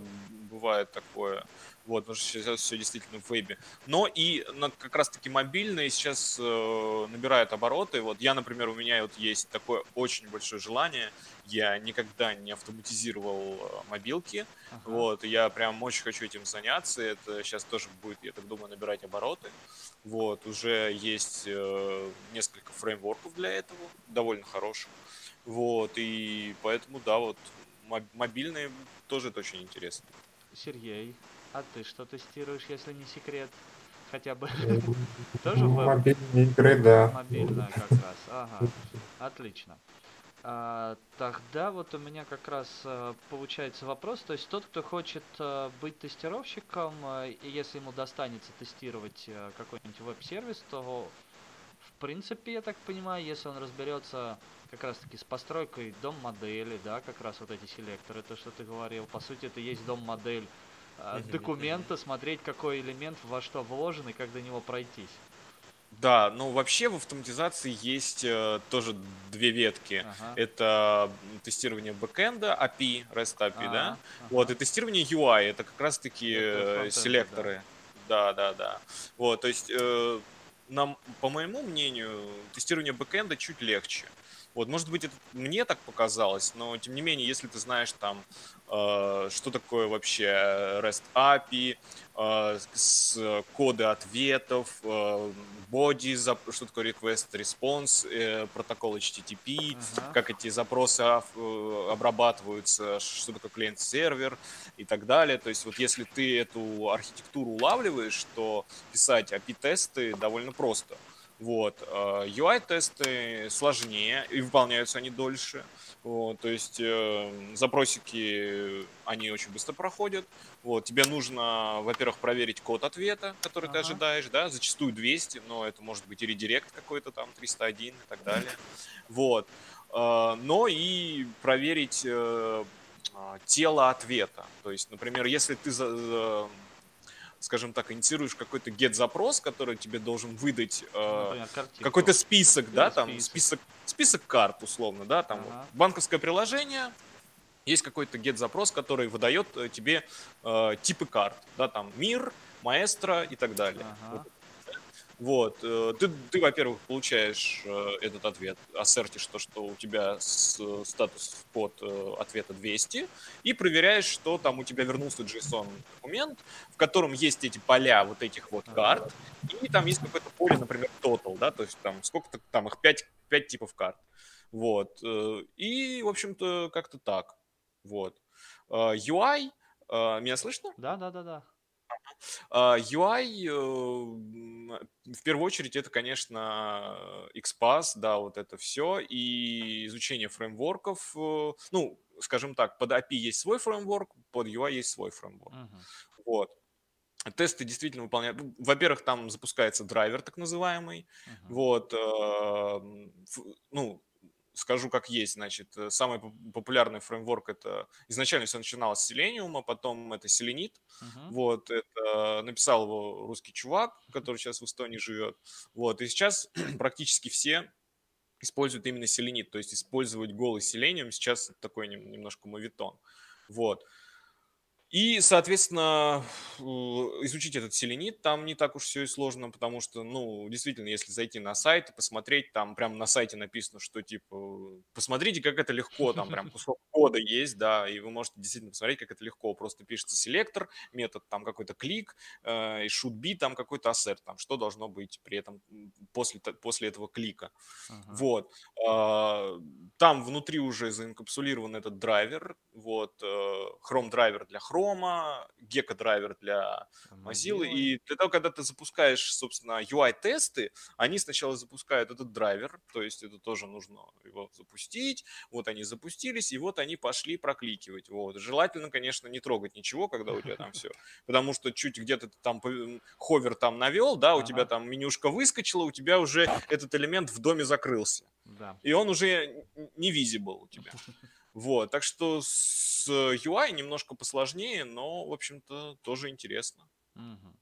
бывает такое. Вот, потому что сейчас все действительно в вебе. Но и на, как раз-таки мобильные сейчас э, набирают обороты. Вот я, например, у меня вот есть такое очень большое желание. Я никогда не автоматизировал э, мобилки. Ага. Вот, я прям очень хочу этим заняться. Это сейчас тоже будет, я так думаю, набирать обороты. Вот, уже есть э, несколько фреймворков для этого, довольно хороших. Вот, и поэтому, да, вот моб- мобильные тоже это очень интересно. Сергей, а ты что тестируешь, если не секрет? Хотя бы тоже веб? Мобильные игры, да. Мобильная как раз. Ага. Отлично. А, тогда вот у меня как раз э, получается вопрос. То есть тот, кто хочет э, быть тестировщиком, э, и если ему достанется тестировать какой-нибудь веб-сервис, то в принципе, я так понимаю, если он разберется как раз таки с постройкой дом-модели, да, как раз вот эти селекторы, то, что ты говорил, по сути, это есть дом-модель документа, смотреть, какой элемент во что вложен и как до него пройтись. Да, ну вообще в автоматизации есть э, тоже две ветки. Ага. Это тестирование бэкэнда, API, REST API, да? Ага, Вот, ага. и тестирование UI, это как раз-таки э, фронтенда, да. селекторы. Да, да, да. Вот, то есть, э, нам, по моему мнению, тестирование бэкэнда чуть легче. Вот, может быть, это мне так показалось, но тем не менее, если ты знаешь там, э, что такое вообще REST API, э, с коды ответов, э, body, зап- что такое request response, э, протокол HTTP, Ага. как эти запросы э, обрабатываются, что такое клиент-сервер и так далее. То есть вот если ты эту архитектуру улавливаешь, то писать API-тесты довольно просто. Вот. э, UI-тесты сложнее, и выполняются они дольше. Вот, то есть э, запросики, они очень быстро проходят. Вот, тебе нужно, во-первых, проверить код ответа, который ты Ага. ожидаешь, да, зачастую 200, но это может быть и редирект какой-то там 301 и так далее. Вот. Э, Но и проверить э, а, тело ответа. То есть, например, если ты, за- за- скажем так, инициируешь какой-то get-запрос, который тебе должен выдать э, картинку. какой-то список, да, там список. список, список карт, условно, да, там Ага. банковское приложение, есть какой-то get-запрос, который выдает э, тебе э, типы карт, да, там мир, маэстро и так далее. Ага. Вот, э, ты, ты, во-первых, получаешь э, этот ответ, ассертишь то, что у тебя э, статус код э, ответа 200, и проверяешь, что там у тебя вернулся JSON-документ, в котором есть эти поля вот этих вот карт, и там есть какое-то поле, например, total, да, то есть там сколько-то, там их 5, 5 типов карт. Вот, и, в общем-то, как-то так. Вот. UI, меня слышно? Да, да, да, да. А, UI, э, м, в первую очередь, это, конечно, XPath, да, вот это все, и изучение фреймворков. э, Ну, скажем так, под API есть свой фреймворк, под UI есть свой фреймворк. Мгм. Вот. Тесты действительно выполняют. ну, Во-первых, там запускается драйвер так называемый. Мгм. Вот, э, ну, скажу как есть, значит, э, самый поп- популярный фреймворк это изначально все начиналось с Selenium, потом это Selenit, Мгм. вот, это написал его русский чувак, который сейчас в Эстонии живет. Вот, и сейчас практически все используют именно Selenit, то есть использовать голый Selenium сейчас такой нем- немножко мовитон. Вот. И, соответственно, изучить этот селенит там не так уж все и сложно, потому что, ну, действительно, если зайти на сайт и посмотреть, там прямо на сайте написано, что, типа, посмотрите, как это легко, там прям кусок кода есть, да, и вы можете действительно посмотреть, как это легко. Просто пишется селектор, метод там какой-то клик, э, и should be там какой-то ассерт, там, что должно быть при этом после, после этого клика. Ага. Вот. А, Там внутри уже заинкапсулирован этот драйвер. Вот. э, Chrome драйвер для Chrome, Gecko драйвер для Mozilla. И для того, когда ты запускаешь, собственно, UI-тесты, они сначала запускают этот драйвер, то есть это тоже нужно его запустить. Вот они запустились, и вот они пошли прокликивать. Вот. Желательно, конечно, не трогать ничего, когда у тебя там все. Потому что чуть где-то ты там пов- ховер там навел, да, у тебя там менюшка выскочила, у тебя уже этот элемент в доме закрылся Да. и он уже не visible у тебя. Вот, так что с UI немножко посложнее, но, в общем-то, тоже интересно. Мгм.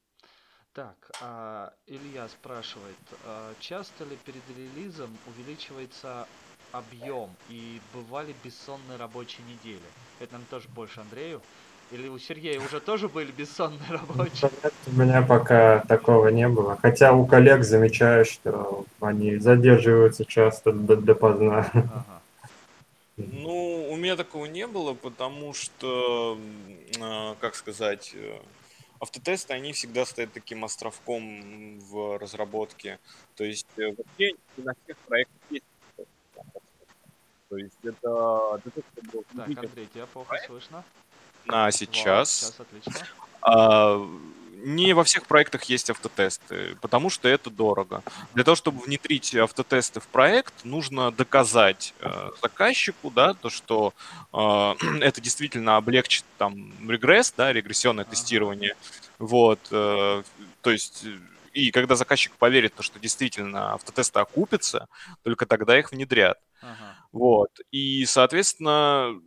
Так, а, Илья спрашивает, а, часто ли перед релизом увеличивается объем и бывали бессонные рабочие недели? Это нам тоже больше Андрею. Или у Сергея уже тоже были бессонные рабочие? У меня пока такого не было. Хотя у коллег замечаю, что они задерживаются часто до, допоздна. Ага. У меня такого не было, потому что, а, как сказать, э, автотесты, они всегда стоят таким островком в разработке. То есть э, вообще на всех проектах есть то есть это того, чтобы Так, Андрей, тебя плохо слышно? на Вот, сейчас, сейчас отлично. а, не во всех проектах есть автотесты, потому что это дорого. Для того, чтобы внедрить автотесты в проект, нужно доказать э, заказчику, да, то, что э, это действительно облегчит там регресс, да, регрессионное Ага. тестирование. Вот, э, то есть и когда заказчик поверит, то, что действительно автотесты окупятся, только тогда их внедрят. Ага. Вот. И, соответственно,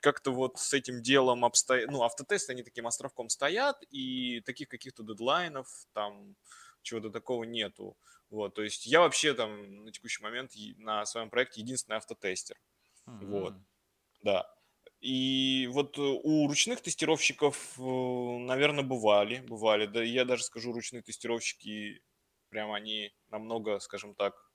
как-то вот с этим делом обстоят... Ну, автотесты, они таким островком стоят, и таких каких-то дедлайнов, там, чего-то такого нету. Вот, то есть я вообще там на текущий момент на своем проекте единственный автотестер. Вот. М. Да. И вот э, у ручных тестировщиков, наверное, бывали, бывали. Да, я даже скажу, ручные тестировщики, прям они намного, скажем так,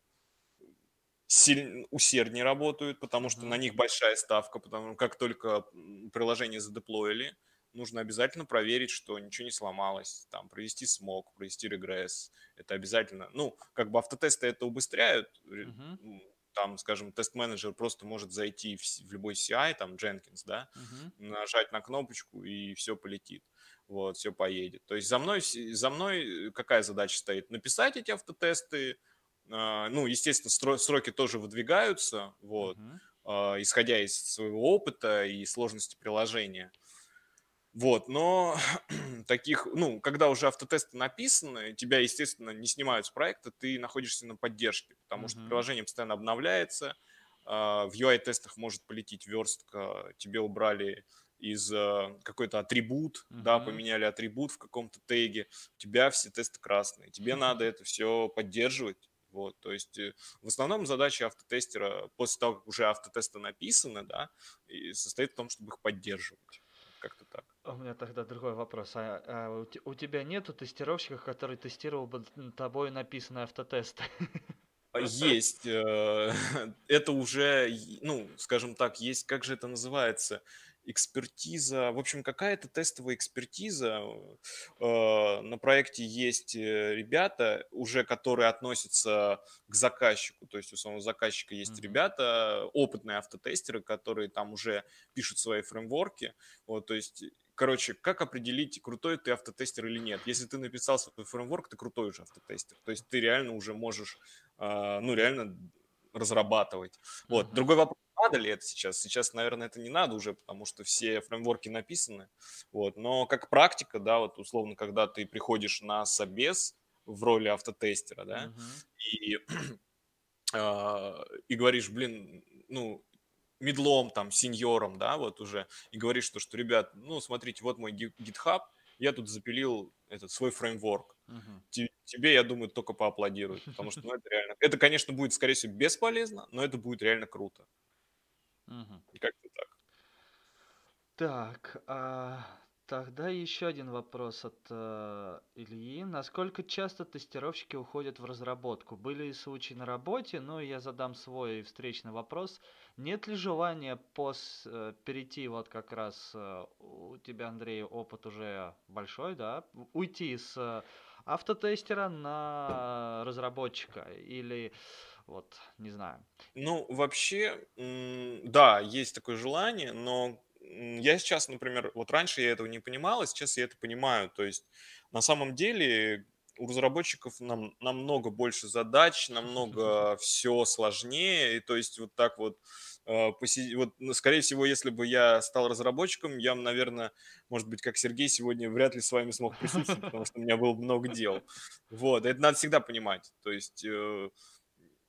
сильно, усерднее работают, потому что на них большая ставка, потому что как только приложение задеплоили, нужно обязательно проверить, что ничего не сломалось, там, провести смог, провести регресс, это обязательно. Ну, как бы автотесты это убыстряют, м, там, скажем, тест-менеджер просто может зайти в, в любой CI, там, Jenkins, да, Мгм. нажать на кнопочку и все полетит. Вот, все поедет. То есть за мной, за мной э, какая задача стоит? Написать эти автотесты, а, ну, естественно, сроки тоже выдвигаются, вот, а, исходя из своего опыта и сложности приложения. Вот, но таких, ну, когда уже автотесты написаны, тебя, естественно, не снимают с проекта, ты находишься на поддержке, потому что Мгм. приложение постоянно обновляется, а, в UI-тестах может полететь верстка, тебе убрали из а, какой-то атрибут, да, Мгм. поменяли атрибут в каком-то теге, у тебя все тесты красные, тебе надо это все поддерживать, вот, то есть э, в основном задача автотестера после того, как уже автотесты написаны, да, и состоит в том, чтобы их поддерживать, как-то так. У меня тогда другой вопрос. А, а у, у тебя нету тестировщиков, который тестировал бы тобой написанные автотесты? А, Есть. э, Это уже, ну, скажем так, есть, как же это называется, экспертиза. В общем, какая-то тестовая экспертиза. э, На проекте есть э, ребята, уже которые относятся к заказчику. То есть у самого заказчика есть Мгм. ребята, опытные автотестеры, которые там уже пишут свои фреймворки. Вот, то есть Короче, как определить, крутой ты автотестер или нет? Если ты написал свой фреймворк, ты крутой уже автотестер. То есть ты реально уже можешь, а, ну, реально разрабатывать. Вот. Мгм. Другой вопрос, надо ли это сейчас? Сейчас, наверное, это не надо уже, потому что все фреймворки написаны. Вот. Но как практика, да, вот условно, когда ты приходишь на собес в роли автотестера, да, Мгм. и, а, и говоришь, блин, ну, медлом, там, сеньором, да, вот уже, и говоришь, что, что, ребят, ну, смотрите, вот мой GitHub, я тут запилил этот свой фреймворк. Те- Тебе, я думаю, только поаплодируют, потому что, ну, это реально, это, конечно, будет, скорее всего, бесполезно, но это будет реально круто. И как-то так. Так, а, тогда еще один вопрос от э, Ильи. Насколько часто тестировщики уходят в разработку? Были и случаи на работе, но я задам свой встречный вопрос. Нет ли желания пос, э, перейти, вот как раз э, у тебя, Андрей, опыт уже большой, да? Уйти с э, автотестера на разработчика или вот, не знаю. Ну, вообще, да, есть такое желание, но я сейчас, например, вот раньше я этого не понимал, а сейчас я это понимаю. То есть на самом деле у разработчиков нам, намного больше задач, намного все сложнее. И то есть вот так вот, э, вот, ну, скорее всего, если бы я стал разработчиком, я, наверное, может быть, как Сергей сегодня вряд ли с вами смог присутствовать, потому что у меня было бы много дел. Вот, это надо всегда понимать. То есть, э,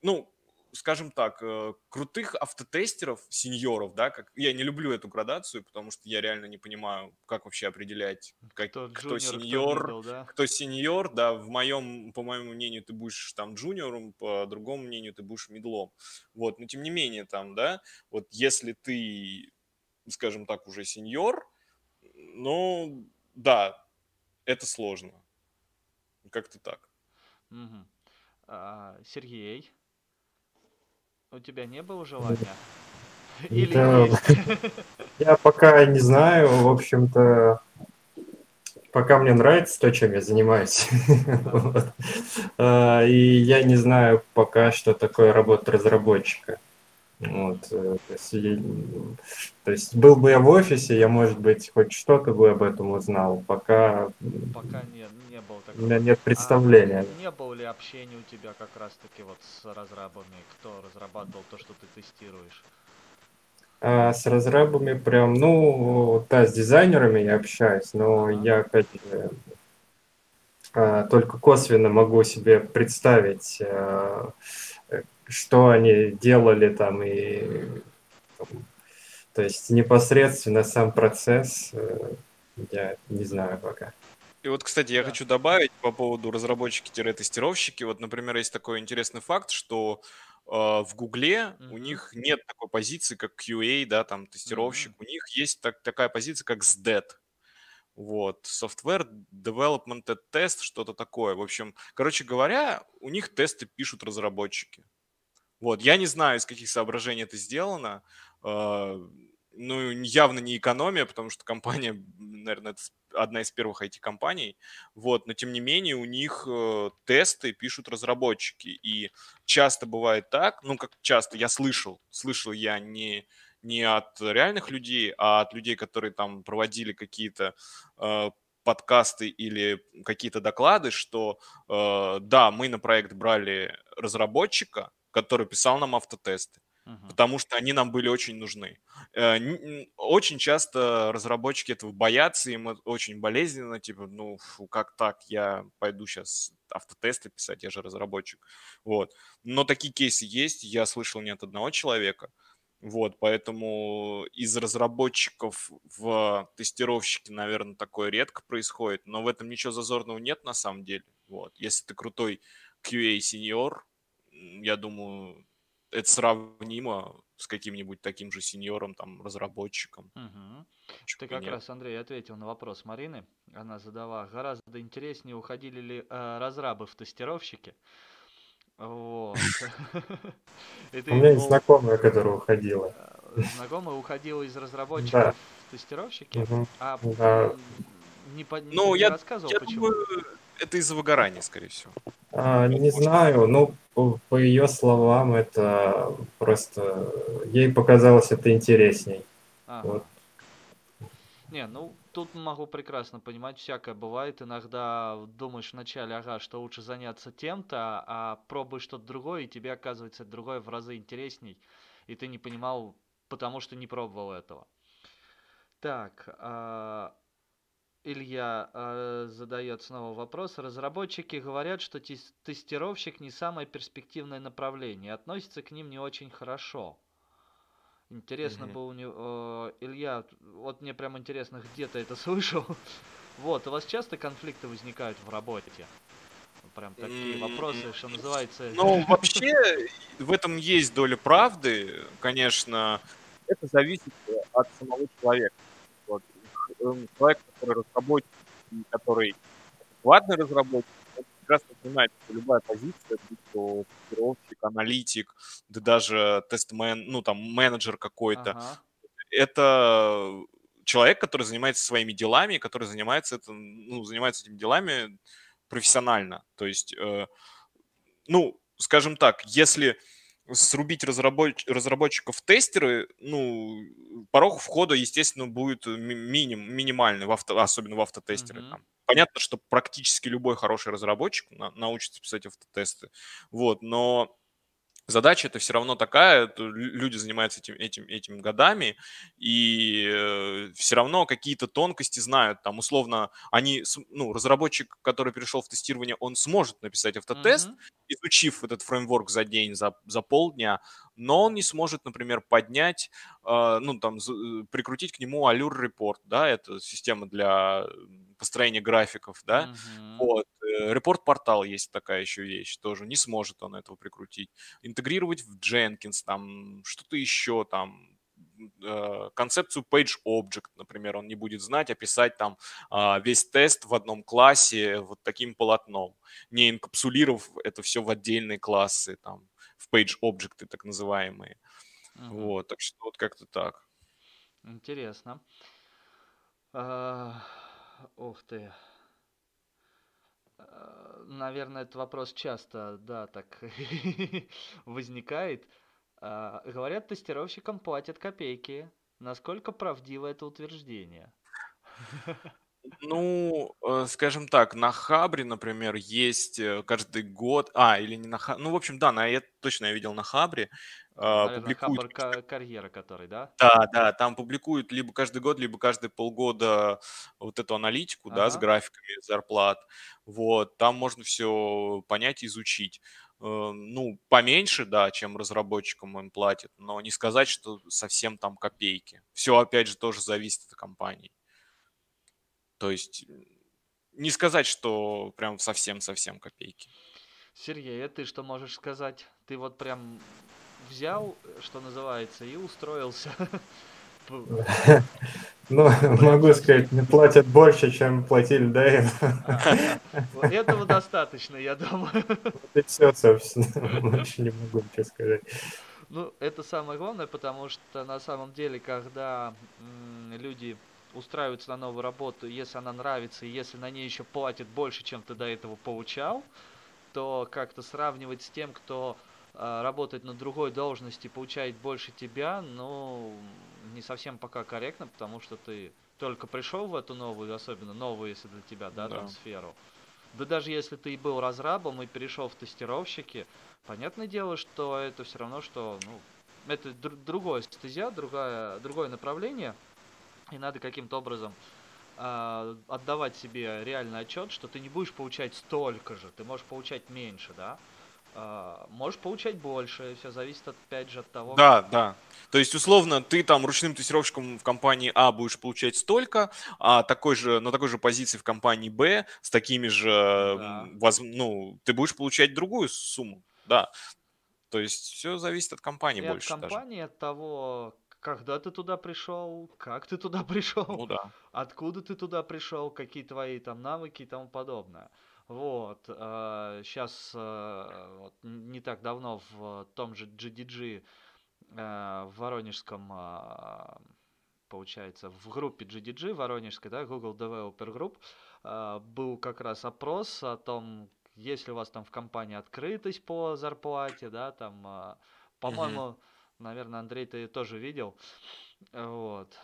ну, скажем так, э, крутых автотестеров, сеньоров, да, как я не люблю эту градацию, потому что я реально не понимаю, как вообще определять, как- Кто кто кто сеньор, middle, да? кто сеньор, да, в моем, по моему мнению, ты будешь там джуниором, по другому мнению, ты будешь медлом. Вот, но тем не менее, там, да, вот если ты, скажем так, уже сеньор, Ну, да, это сложно. Как-то так. Мгм. А, Сергей, у тебя не было желания? Или Да, я пока не знаю, в общем-то, пока мне нравится то, чем я занимаюсь. Вот. А, И я не знаю пока, что такое работа разработчика. Вот, э, то есть, я- то есть был бы я в офисе, я, может быть, хоть что-то бы об этом узнал. Пока Пока не, не было у меня такого. нет А представления. не было ли общения у тебя как раз-таки вот с разрабами, кто разрабатывал то, что ты тестируешь? А с разрабами прям, ну, да, с дизайнерами я общаюсь, но Ага. я, опять а, только косвенно могу себе представить, а, э, что они делали там, и, там, то есть непосредственно сам процесс э, я не знаю пока. И вот, кстати, я Да. хочу добавить по поводу разработчики-тестировщики. Вот, например, есть такой интересный факт, что э, в Гугле у Мгм. них нет такой позиции, как QA, да, там, тестировщик. Мгм. У них есть так- такая позиция, как SDET. Вот, Software Development Test, что-то такое. В общем, короче говоря, у них тесты пишут разработчики. Вот, я не знаю, из каких соображений это сделано. Э, Ну, явно не экономия, потому что компания, наверное, это одна из первых IT-компаний. Вот, но тем не менее у них э, тесты пишут разработчики. И часто бывает так, ну, как часто, я слышал, слышал я не, не от реальных людей, а от людей, которые там проводили какие-то э, подкасты или какие-то доклады, что э, да, мы на проект брали разработчика, который писал нам автотесты, Мгм. потому что они нам были очень нужны. Э, Очень часто разработчики этого боятся, им очень болезненно, типа, ну, фу, как так, я пойду сейчас автотесты писать, я же разработчик. Вот. Но такие кейсы есть, я слышал не от одного человека. Вот, поэтому из разработчиков в тестировщики, наверное, такое редко происходит, но в этом ничего зазорного нет на самом деле. Вот. Если ты крутой QA-сеньор, я думаю, это сравнимо с каким-нибудь таким же сеньором, там, разработчиком. Почему Ты как нет? раз, Андрей, ответил на вопрос Марины. Она задала, гораздо интереснее, уходили ли э, разрабы в тестировщики. Вот. У меня есть знакомая, которая уходила. э, знакомая уходила из разработчиков в тестировщики, а не, Ну, рассказывал, я почему. думаю, это из-за выгорания, скорее всего. А, не знаю, ну, по, ее словам, это просто ей показалось это интересней. Ага. Вот. Не, ну тут могу прекрасно понимать, всякое бывает. Иногда думаешь вначале, ага, что лучше заняться тем-то, а пробуешь что-то другое, и тебе оказывается другое в разы интересней, и ты не понимал, потому что не пробовал этого. Так, а, Илья а, задает снова вопрос. Разработчики говорят, что тес- тестировщик не самое перспективное направление, и относятся к ним не очень хорошо. Интересно Мгм. бы у него... Илья, т- вот мне прям интересно, где ты это слышал? Вот, у вас часто конфликты возникают в работе? Прям такие М, вопросы, что называется... Ну, вообще, в этом есть доля правды, конечно. Это зависит э, от самого человека. Эм, Человек, который разработчик, и который адекватный разработчик, он прекрасно понимает, что любая позиция, будь то тестировщик, аналитик, да даже тестмен, ну там менеджер какой-то, Ага. это человек, который занимается своими делами, который занимается, это, ну, занимается этими делами профессионально. То есть, э, ну, скажем так, если срубить разрабоч- разработчиков тестеры, ну, порог входа, естественно, будет ми- миним, минимальный, в авто, особенно в автотестеры. Мгм. Там. Понятно, что практически любой хороший разработчик на- научится писать автотесты, вот, но задача это все равно такая, люди занимаются этим, этим, этим годами, и все равно какие-то тонкости знают. Там, условно, они, ну, разработчик, который перешел в тестирование, он сможет написать автотест, Мгм. изучив этот фреймворк за день, за, за полдня, но он не сможет, например, поднять, э, ну, там, э, прикрутить к нему Allure Report, да, это система для построения графиков, да, Мгм. вот, э, репорт-портал есть такая еще вещь, тоже не сможет он этого прикрутить. Интегрировать в Jenkins, там, что-то еще там, э, концепцию page object, например, он не будет знать, описать там э, весь тест в одном классе вот таким полотном, не инкапсулировав это все в отдельные классы, там, в page объекты так называемые. Мгм. Вот, так что вот как-то так. Интересно. А, Ух ты. А, Наверное, этот вопрос часто, да, так возникает. А, Говорят, тестировщикам платят копейки. Насколько правдиво это утверждение? Ну, э, скажем так, на Хабре, например, есть э, каждый год, а, или не на Хабре, ну, в общем, да, на, я точно я видел на Хабре, Наверное, публикуют Хабр карьера, который, да? Да, да, там публикуют либо каждый год, либо каждые полгода вот эту аналитику, да, с Ага. графиками зарплат. Вот, там можно все понять, изучить. Э, Ну, поменьше, да, чем разработчикам им платят, но не сказать, что совсем там копейки. Все, опять же, тоже зависит от компании. То есть не сказать, что прям совсем-совсем копейки. Сергей, а ты что можешь сказать? Ты вот прям взял, что называется, и устроился. Ну, могу сказать, не платят больше, чем платили до этого. а, Этого достаточно, я думаю. И все, собственно. Больше не могу ничего сказать. Ну, это самое главное, потому что на самом деле, когда люди устраиваются на новую работу, если она нравится, и если на ней еще платят больше, чем ты до этого получал, то как-то сравнивать с тем, кто работает на другой должности, получает больше тебя, ну, не совсем пока корректно, потому что ты только пришел в эту новую, особенно новую, если для тебя, да, Да. там, сферу. Да даже если ты и был разрабом и перешел в тестировщики, понятное дело, что это все равно, что, ну, это дру- другое стезя, другая, другое направление, и надо каким-то образом а, отдавать себе реальный отчет, что ты не будешь получать столько же, ты можешь получать меньше, да, А, можешь получать больше, все зависит опять же от того, Да, да. То есть, условно, ты там ручным тестировщиком в компании А будешь получать столько, а такой же, на такой же позиции в компании Б с такими же, Да. м, воз- ну, ты будешь получать другую сумму, да. То есть, все зависит от компании и от больше даже. компании, от того, когда ты туда пришел, как ты туда пришел, Ну да. откуда ты туда пришел, какие твои там навыки и тому подобное. Вот, сейчас вот, н- не так давно в том же GDG э, в Воронежском, а, получается, в группе GDG Воронежской, да, Google Developer Group, был как раз опрос о том, есть ли у вас там в компании открытость по зарплате, да, там, по-моему, наверное, Андрей, ты тоже видел, вот.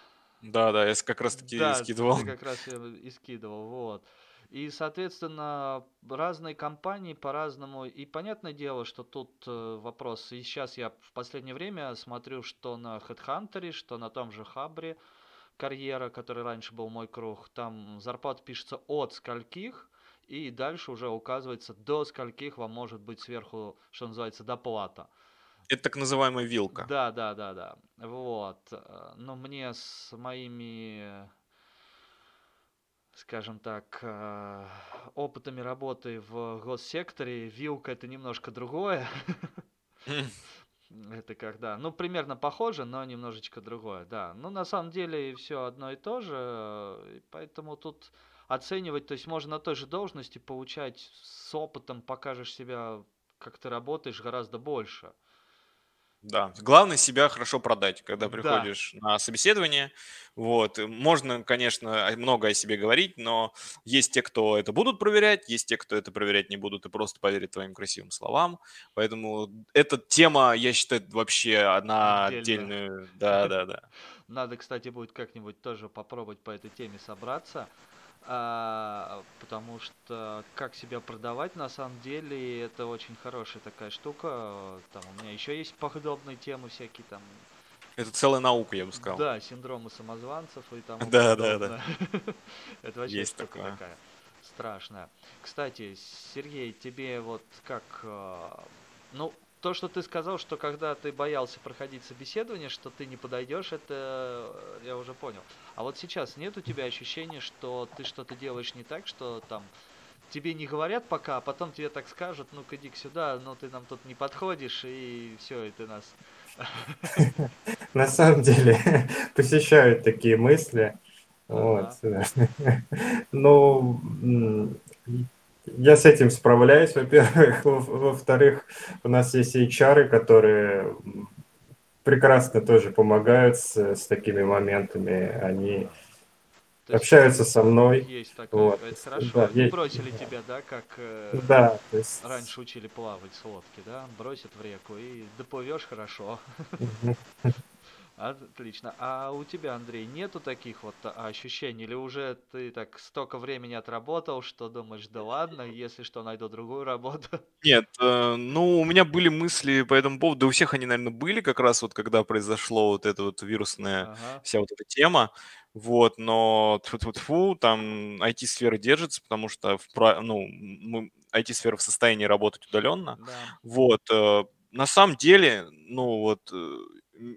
Да, да, я как раз таки Да, скидывал. ты как раз э, и скидывал, вот. И, соответственно, разные компании по-разному. И понятное дело, что тут э, вопрос. И сейчас я в последнее время смотрю, что на HeadHunter, что на том же Хабре карьера, который раньше был мой круг, там зарплата пишется от скольких, и дальше уже указывается до скольких вам может быть сверху, что называется, доплата. Это так называемая вилка. Да, да, да, да. Вот. э, Но мне с моими, скажем так, э, опытами работы в госсекторе вилка это немножко другое. Это когда, ну, примерно похоже, но немножечко другое, да. Ну, на самом деле все одно и то же, поэтому тут оценивать, то есть можно на той же должности получать с опытом, покажешь себя, как ты работаешь, гораздо больше. Да, главное себя хорошо продать, когда Да. приходишь на собеседование. Вот, и можно, конечно, много о себе говорить, но есть те, кто это будут проверять, есть те, кто это проверять не будут и просто поверят твоим красивым словам. Поэтому эта тема, я считаю, вообще одна отдельную. Да, да, да. Надо, кстати, будет как-нибудь тоже попробовать по этой теме собраться, а, потому что как себя продавать, на самом деле, это очень хорошая такая штука. Там у меня еще есть подобные темы всякие там. Это целая наука, я бы сказал. Да, синдромы самозванцев и тому Да, да, да. Это вообще Есть такое. такая страшная. Кстати, Сергей, тебе вот как... э, Ну, то, что ты сказал, что когда ты боялся проходить собеседование, что ты не подойдешь, это э, я уже понял. А вот сейчас нет у тебя ощущения, что ты что-то делаешь не так, что там тебе не говорят пока, а потом тебе так скажут, ну-ка иди сюда, но ты нам тут не подходишь, и все, и ты нас... На самом деле посещают такие мысли. Вот. Ну, я с этим справляюсь, во-первых. Во-вторых, у нас есть HR, которые прекрасно тоже помогают с, с такими моментами. Они то общаются со мной. Есть такое, вот. это хорошо. Да, Не есть... бросили тебя, да, как э, да, то есть... раньше учили плавать с лодки, да? Бросят в реку и доплывешь хорошо. Отлично. А у тебя, Андрей, нету таких вот ощущений? Или уже ты так столько времени отработал, что думаешь, да ладно, если что, найду другую работу? Нет, э, ну, у меня были мысли по этому поводу, да у всех они, наверное, были как раз вот, когда произошло вот эта вот вирусная ага. вся вот эта тема. Вот, но тьфу-тьфу-тьфу, там IT-сфера держится, потому что в, ну, мы, IT-сфера в состоянии работать удаленно. Да. Вот, э, на самом деле, ну вот, э,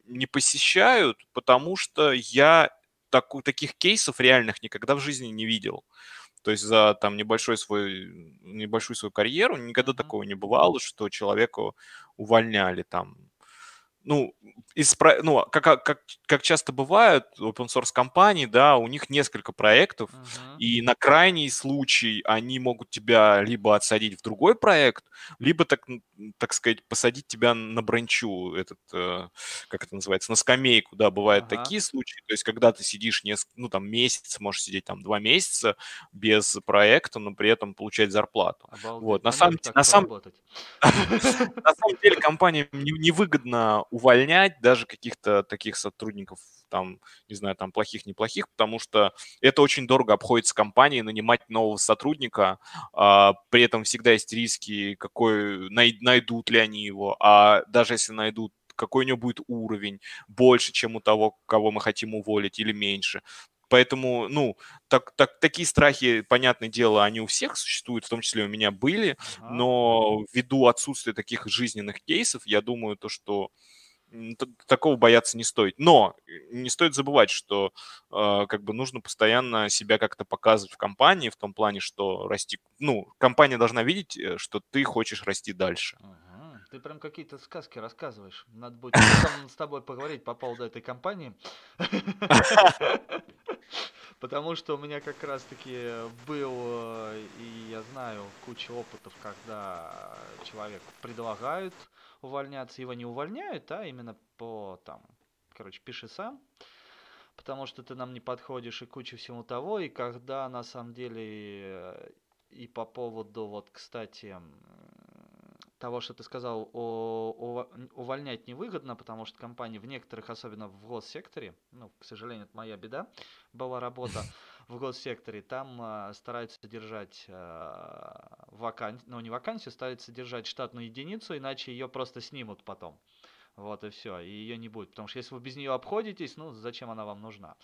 не посещают, потому что я так, таких кейсов реальных никогда в жизни не видел. То есть за там небольшой свой, небольшую свою карьеру никогда такого не бывало, что человеку увольняли там ну, из, ну как, как, как часто бывает open source компании, да, у них несколько проектов, uh-huh. и на крайний случай они могут тебя либо отсадить в другой проект, либо, так, так сказать, посадить тебя на бранчу, этот, э, как это называется, на скамейку, да, бывают uh-huh. такие случаи, то есть когда ты сидишь несколько, ну, там, месяц, можешь сидеть там два месяца без проекта, но при этом получать зарплату. Обалдеть. Вот, на самом, на, сам... на самом деле компаниям невыгодно увольнять даже каких-то таких сотрудников, там, не знаю, там плохих-неплохих, потому что это очень дорого обходится компании нанимать нового сотрудника, а, при этом всегда есть риски, какой, найдут ли они его, а даже если найдут, какой у него будет уровень, больше, чем у того, кого мы хотим уволить, или меньше. Поэтому, ну, так, так, такие страхи, понятное дело, они у всех существуют, в том числе у меня были, но ввиду отсутствия таких жизненных кейсов, я думаю, то, что такого бояться не стоит. Но э, не стоит забывать, что э, как бы нужно постоянно себя как-то показывать в компании, в том плане, что расти, ну, компания должна видеть, э, что ты хочешь расти дальше. Ага. Ты прям какие-то сказки рассказываешь. Надо будет с тобой поговорить по поводу этой компании. Потому что у меня как раз-таки был, э, и я знаю, куча опытов, когда человек предлагают увольняться, его не увольняют, а именно по там, короче, пиши сам, потому что ты нам не подходишь и куча всего того, и когда на самом деле э, и по поводу, вот, кстати, того, что ты сказал, о, о, увольнять невыгодно, потому что компании в некоторых, особенно в госсекторе, ну, к сожалению, это моя беда, была работа в госсекторе, там э, стараются держать э, вакансию, ну, не вакансию, стараются держать штатную единицу, иначе ее просто снимут потом. Вот и все, и ее не будет. Потому что если вы без нее обходитесь, ну, зачем она вам нужна?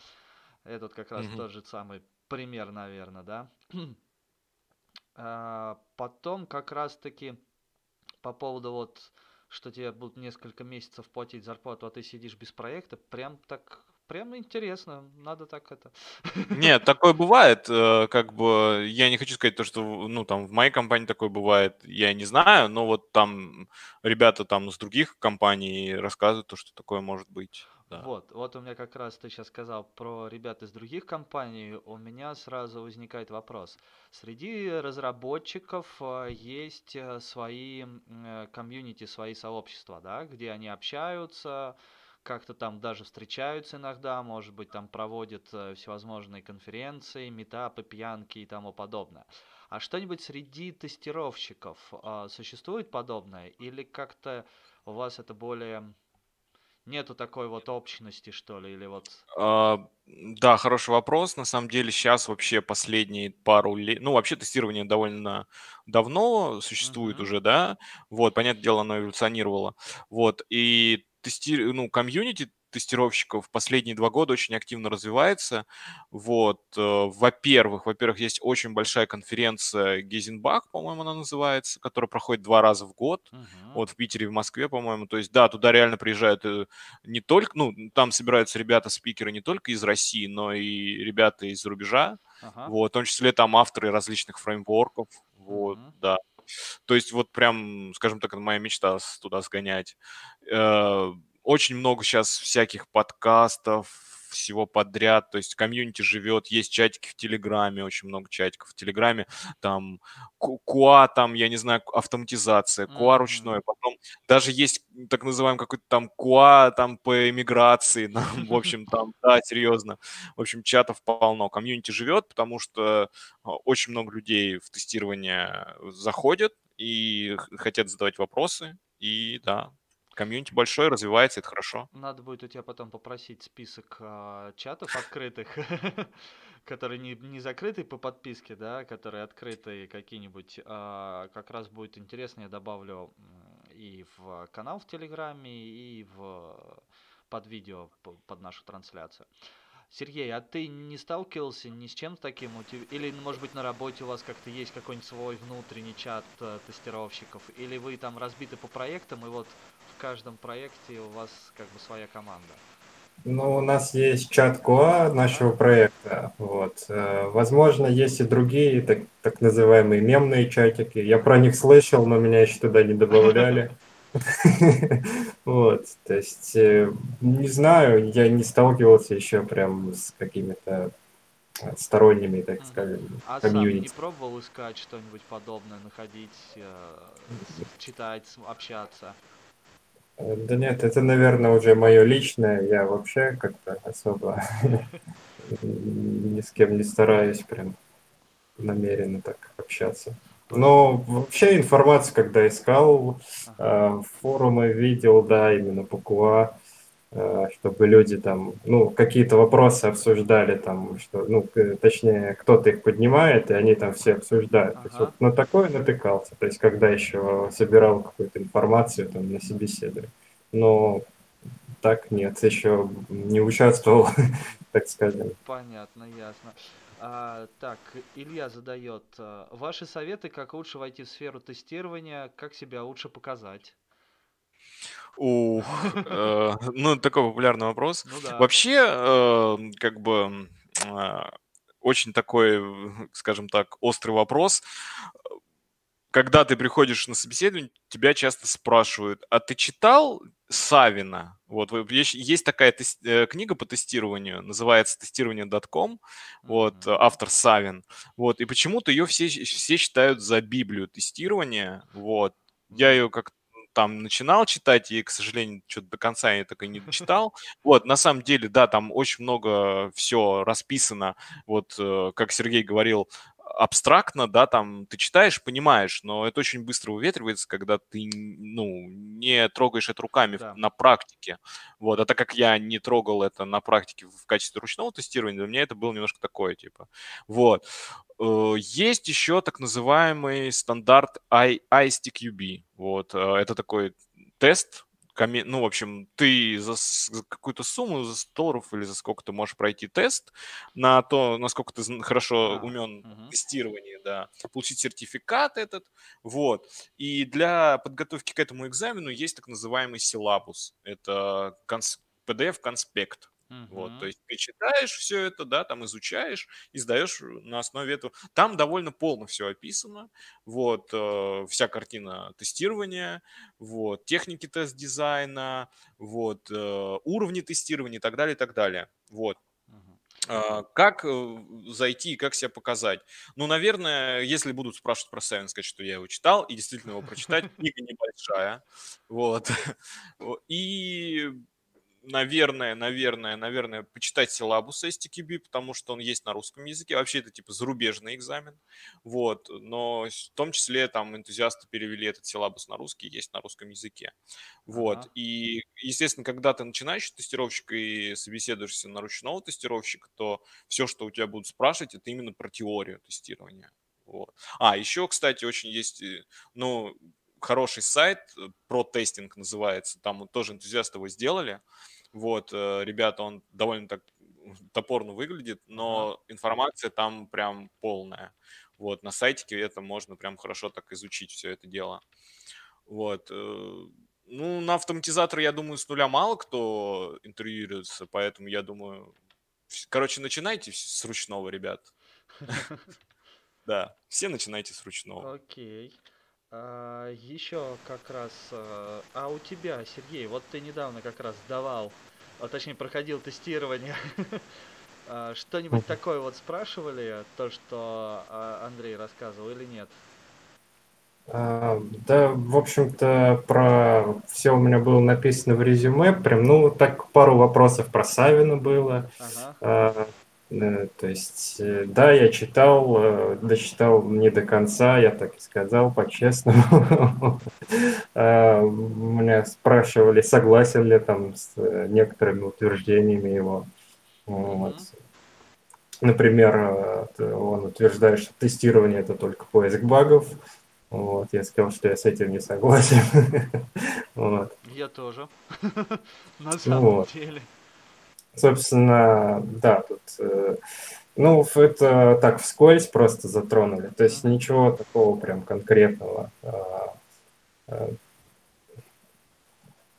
Этот как раз mm-hmm. тот же самый пример, наверное, да. а, потом как раз-таки по поводу вот, что тебе будут несколько месяцев платить зарплату, а ты сидишь без проекта, прям так прям интересно, надо так это. Нет, такое бывает, э, как бы, я не хочу сказать то, что, ну, там, в моей компании такое бывает, я не знаю, но вот там ребята там с других компаний рассказывают то, что такое может быть. Да. Вот, вот у меня как раз ты сейчас сказал про ребят из других компаний, у меня сразу возникает вопрос. Среди разработчиков э, есть э, свои комьюнити, свои сообщества, да, где они общаются, как-то там даже встречаются иногда, может быть, там проводят всевозможные конференции, метапы, пьянки и тому подобное. А что-нибудь среди тестировщиков существует подобное? Или как-то у вас это более нету такой вот общности, что ли, или вот... А, да, хороший вопрос. На самом деле сейчас вообще последние пару лет... Ну, вообще тестирование довольно давно существует uh-huh. уже, да? Вот, понятное дело, оно эволюционировало. Вот, и тести... ну, комьюнити тестировщиков последние два года очень активно развивается. Вот, э, во-первых, во-первых, есть очень большая конференция Гейзенбах, по-моему, она называется, которая проходит два раза в год. Uh-huh. Вот в Питере и в Москве, по-моему. То есть, да, туда реально приезжают э, не только, ну, там собираются ребята-спикеры не только из России, но и ребята из-за рубежа. Ага. вот, в том числе там авторы различных фреймворков, вот, Мгм. да. То есть вот прям, скажем так, моя мечта туда сгонять. Э, Очень много сейчас всяких подкастов, всего подряд, то есть комьюнити живет, есть чатики в Телеграме, очень много чатиков в Телеграме, там Ку- QA, там, я не знаю, автоматизация, Мгм. ручной, потом даже есть так называемый какой-то там QA там по эмиграции, нам, в общем, там, да, серьезно, в общем, чатов полно, комьюнити живет, потому что а, очень много людей в тестирование заходят и хотят задавать вопросы, и да, комьюнити большое, развивается, это хорошо. Надо будет у тебя потом попросить список а, чатов открытых, которые не, не закрыты по подписке, да, которые открытые какие-нибудь. а, как раз будет интересно, я добавлю и в канал в Телеграме, и в под видео под нашу трансляцию. Сергей, а ты не сталкивался ни с чем таким? Или, может быть, на работе у вас как-то есть какой-нибудь свой внутренний чат э, тестировщиков? Или вы там разбиты по проектам, и вот каждом проекте у вас как бы своя команда? Ну, у нас есть чат QA нашего проекта. Вот. Э, Возможно, есть и другие так, так называемые мемные чатики. Я про них слышал, но меня еще туда не добавляли. Вот, то есть, э, не знаю, я не сталкивался еще прям с какими-то сторонними, так скажем, А сам не комьюнити. пробовал искать что-нибудь подобное, находить, э, читать, общаться? Да нет, это, наверное, уже мое личное. Я вообще как-то особо ни с кем не стараюсь прям намеренно так общаться. Но вообще информацию, когда искал, э, форумы видел, да, именно по КУА, чтобы люди там, ну, какие-то вопросы обсуждали там, что, ну, точнее, кто-то их поднимает, и они там все обсуждают. То есть Ага. вот на такое натыкался, то есть когда еще собирал какую-то информацию там на собеседовании. Но так нет, еще не участвовал, так скажем. Понятно, ясно. А, так, Илья задает. э, Ваши советы, как лучше войти в сферу тестирования, как себя лучше показать? Ух, э, ну, такой популярный вопрос. Ну да. Вообще, э, как бы, а, очень такой, в- скажем так, острый вопрос. Когда ты приходишь на собеседование, тебя часто спрашивают, а ты читал Савина? Вот, есть есть такая тес- э, книга по тестированию, называется «Тестирование.com», вот, Мгм. автор Савин. Вот, и почему-то ее все, все считают за Библию тестирования, вот. Я ее как там начинал читать, и, к сожалению, что-то до конца я так и не дочитал. Вот, на самом деле, да, там очень много все расписано, вот, э, как Сергей говорил, абстрактно, да, там ты читаешь, понимаешь, но это очень быстро уветривается, когда ты, ну, не трогаешь это руками Да. на практике. Вот, а так как я не трогал это на практике в качестве ручного тестирования, для меня это было немножко такое, типа. Вот. Э, Есть еще так называемый стандарт I- ISTQB. Вот, э, это такой тест, коме- ну, в общем, ты за, какую-то сумму, за 100 долларов или за сколько ты можешь пройти тест на то, насколько ты хорошо Ага, умен мгм. в тестировании, да, получить сертификат этот, вот. И для подготовки к этому экзамену есть так называемый силабус. Это конс- PDF-конспект. Вот, Мгм. то есть ты читаешь все это, да, там изучаешь и сдаешь на основе этого. Там довольно полно все описано, вот, э, вся картина тестирования, вот, техники тест-дизайна, вот, э, уровни тестирования и так далее, и так далее. Вот. А, Как э, зайти и как себя показать? Ну, наверное, если будут спрашивать про Севен, сказать, что я его читал, и действительно его прочитать. Книга небольшая. Вот. И, наверное, наверное, наверное, почитать силабус STQB, потому что он есть на русском языке. Вообще, это типа зарубежный экзамен. Вот. Но в том числе там энтузиасты перевели этот силабус на русский, есть на русском языке. Вот. Ага. И, естественно, когда ты начинающий тестировщик и собеседуешься на ручного тестировщика, то все, что у тебя будут спрашивать, это именно про теорию тестирования. Вот. А, еще, кстати, очень есть, э, ну, хороший сайт, э, про тестинг называется, там вот тоже энтузиасты его сделали. Вот, э, ребята, он довольно так топорно выглядит, но информация там прям полная. Вот, на сайтике это можно прям хорошо так изучить все это дело. Вот. э, Ну, на автоматизатор, я думаю, с нуля мало кто интервьюируется, поэтому я думаю... Короче, начинайте с ручного, ребят. Да, все начинайте с ручного. Окей. А, еще как раз, а, а у тебя, Сергей, вот ты недавно как раз сдавал, а точнее проходил тестирование. А, Что-нибудь такое вот спрашивали, то, что а, Андрей рассказывал или нет? А, Да, в общем-то, про все у меня было написано в резюме. Прям, ну, так пару вопросов про Савина было. Ага. А, То есть, э, да, я читал, э, дочитал не до конца, я так и сказал, по-честному. А, Меня спрашивали, согласен ли там с э, некоторыми утверждениями его. Вот. Например, он утверждает, что тестирование это только поиск багов. Вот, я сказал, что я с этим не согласен. Вот. Я тоже. На самом Вот. деле. Собственно, да, тут, э, ну, это так вскользь просто затронули. То есть ничего такого прям конкретного. А, а,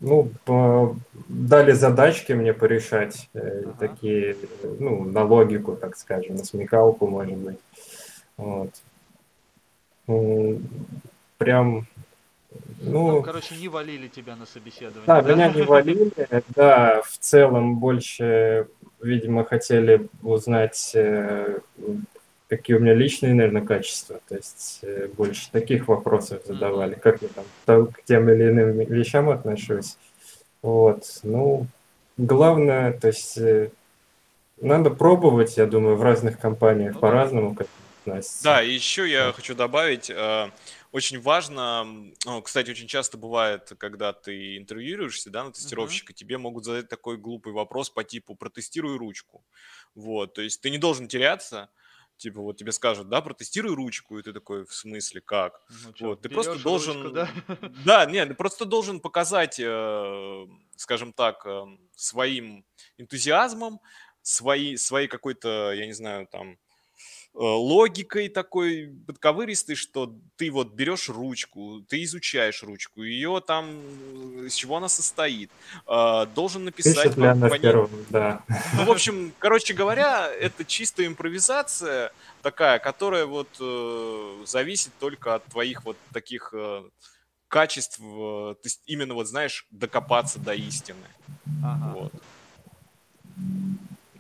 Ну, дали задачки мне порешать, э, Ага. такие, э, ну, на логику, так скажем, на смекалку, может быть. Вот. Прям, Ну, ну, короче, не валили тебя на собеседование, да, да? меня не валили, да, в целом больше, видимо, хотели узнать, э, какие у меня личные, наверное, качества, то есть э, больше таких вопросов задавали, Мгм. как я там к тем или иным вещам отношусь. Вот, ну, главное, то есть э, надо пробовать, я думаю, в разных компаниях Ну да. по-разному к этому относятся. Да, и еще я хочу добавить, очень важно, ну, кстати, очень часто бывает, когда ты интервьюируешься, да, на тестировщика, тебе могут задать такой глупый вопрос по типу «протестируй ручку». Вот, то есть ты не должен теряться, типа вот тебе скажут, да, протестируй ручку, и ты такой, в смысле, как? Ну чё, Вот, ты просто берёшь ручку, должен, да? да, нет, ты просто должен показать, э, скажем так, э, своим энтузиазмом, свои, своей какой-то, я не знаю, там, логикой такой подковыристой, что ты вот берешь ручку, ты изучаешь ручку, ее там, э, из чего она состоит, э, должен написать Пишет по, по первом, да. ну, в общем, короче говоря, это чистая импровизация такая, которая вот э, зависит только от твоих вот таких э, качеств, э, то есть именно вот знаешь докопаться до истины. Ага. Вот.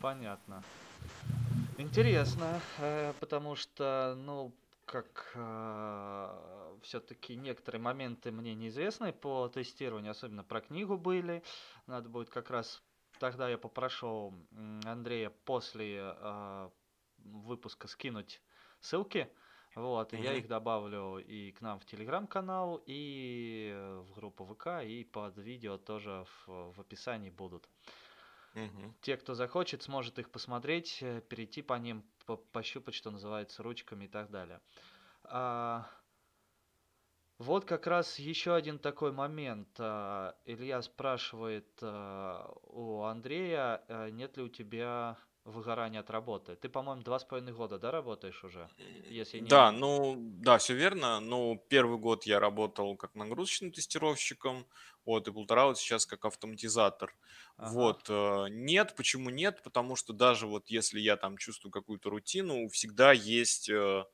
Понятно. Интересно, э, потому что, ну, как все-таки некоторые моменты мне неизвестны по тестированию, особенно про книгу были. Надо будет как раз тогда я попрошу Андрея после э, выпуска скинуть ссылки. Вот, и я их добавлю и к нам в телеграм-канал, и э, в группу ВК, и под видео тоже в, в описании будут Мгм. те, кто захочет, сможет их посмотреть, э, перейти по ним, по- пощупать, что называется, ручками и так далее. А, вот как раз еще один такой момент. А, Илья спрашивает а, у Андрея, а, нет ли у тебя выгорания от работы. Ты, по-моему, два с половиной года, да, работаешь уже? Если не... Да, ну, да, все верно. Ну, первый год я работал как нагрузочным тестировщиком, вот, и полтора вот сейчас как автоматизатор. Ага. Вот, э, нет, почему нет? Потому что даже вот если я там чувствую какую-то рутину, всегда есть э,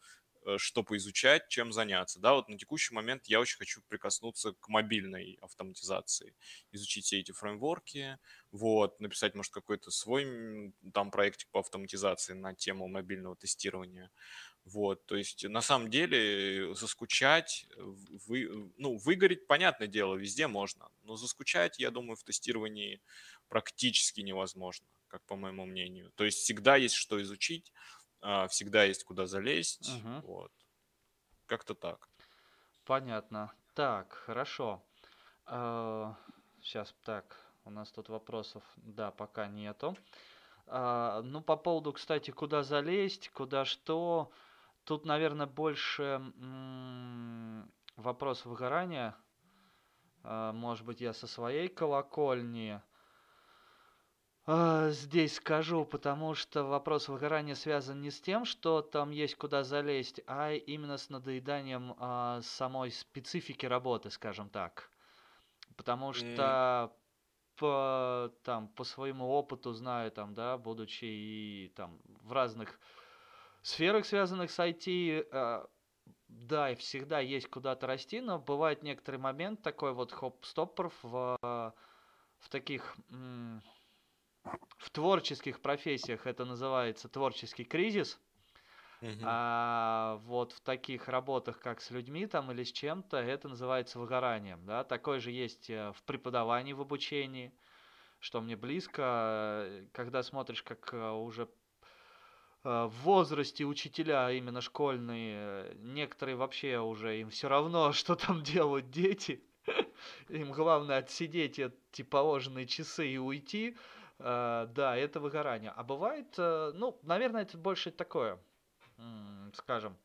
что поизучать, чем заняться. Да, вот на текущий момент я очень хочу прикоснуться к мобильной автоматизации, изучить все эти фреймворки, вот, написать, может, какой-то свой там проектик по автоматизации на тему мобильного тестирования. Вот, то есть на самом деле заскучать, в- вы, ну, выгореть, понятное дело, везде можно, но заскучать, я думаю, в тестировании практически невозможно, как по моему мнению. То есть всегда есть что изучить, всегда есть куда залезть, Мгм. вот. Как-то так. Понятно. Так, хорошо. Сейчас, так, у нас тут вопросов, да, пока нету. А, ну, по поводу, кстати, куда залезть, куда что, тут, наверное, больше вопрос выгорания. А, может быть, я со своей колокольни а, здесь скажу, потому что вопрос выгорания связан не с тем, что там есть куда залезть, а именно с надоеданием а, самой специфики работы, скажем так. Потому М. что по, там, по своему опыту знаю, там, да, будучи и там в разных сферах, связанных с IT, э, да, и всегда есть куда-то расти, но бывает некоторый момент такой вот хоп-стоппер в, в таких, в творческих профессиях это называется творческий кризис. Uh-huh. А вот в таких работах, как с людьми там или с чем-то, это называется выгоранием. Да? Такое же есть э, в преподавании, в обучении, что мне близко, э, когда смотришь, как э, уже в возрасте учителя, именно школьные, некоторые вообще уже им все равно, что там делают дети. Им главное отсидеть эти положенные часы и уйти. Да, это выгорание. А бывает, ну, наверное, это больше такое скажем,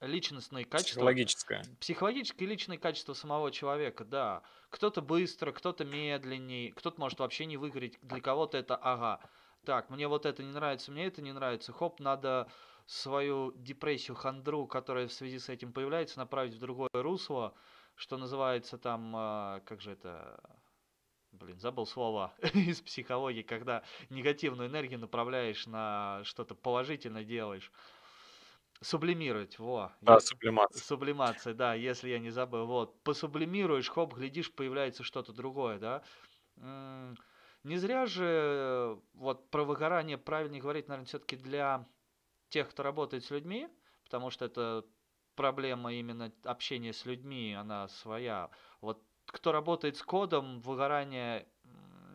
личностные качества. Психологическое. Психологические и личные качества самого человека, да. Кто-то быстро, кто-то медленней, кто-то может вообще не выгореть. Для кого-то это ага. Так, мне вот это не нравится, мне это не нравится. Хоп, надо свою депрессию, хандру, которая в связи с этим появляется, направить в другое русло, что называется там, а, как же это, блин, забыл слово из психологии, когда негативную энергию направляешь на что-то положительное делаешь. Сублимировать, во. Да, я... сублимация. Сублимация, да, если я не забыл. Вот, посублимируешь, хоп, глядишь, появляется что-то другое, да. Не зря же вот про выгорание правильнее говорить, наверное, все-таки для тех, кто работает с людьми, потому что это проблема именно общения с людьми, она своя. Вот кто работает с кодом, выгорание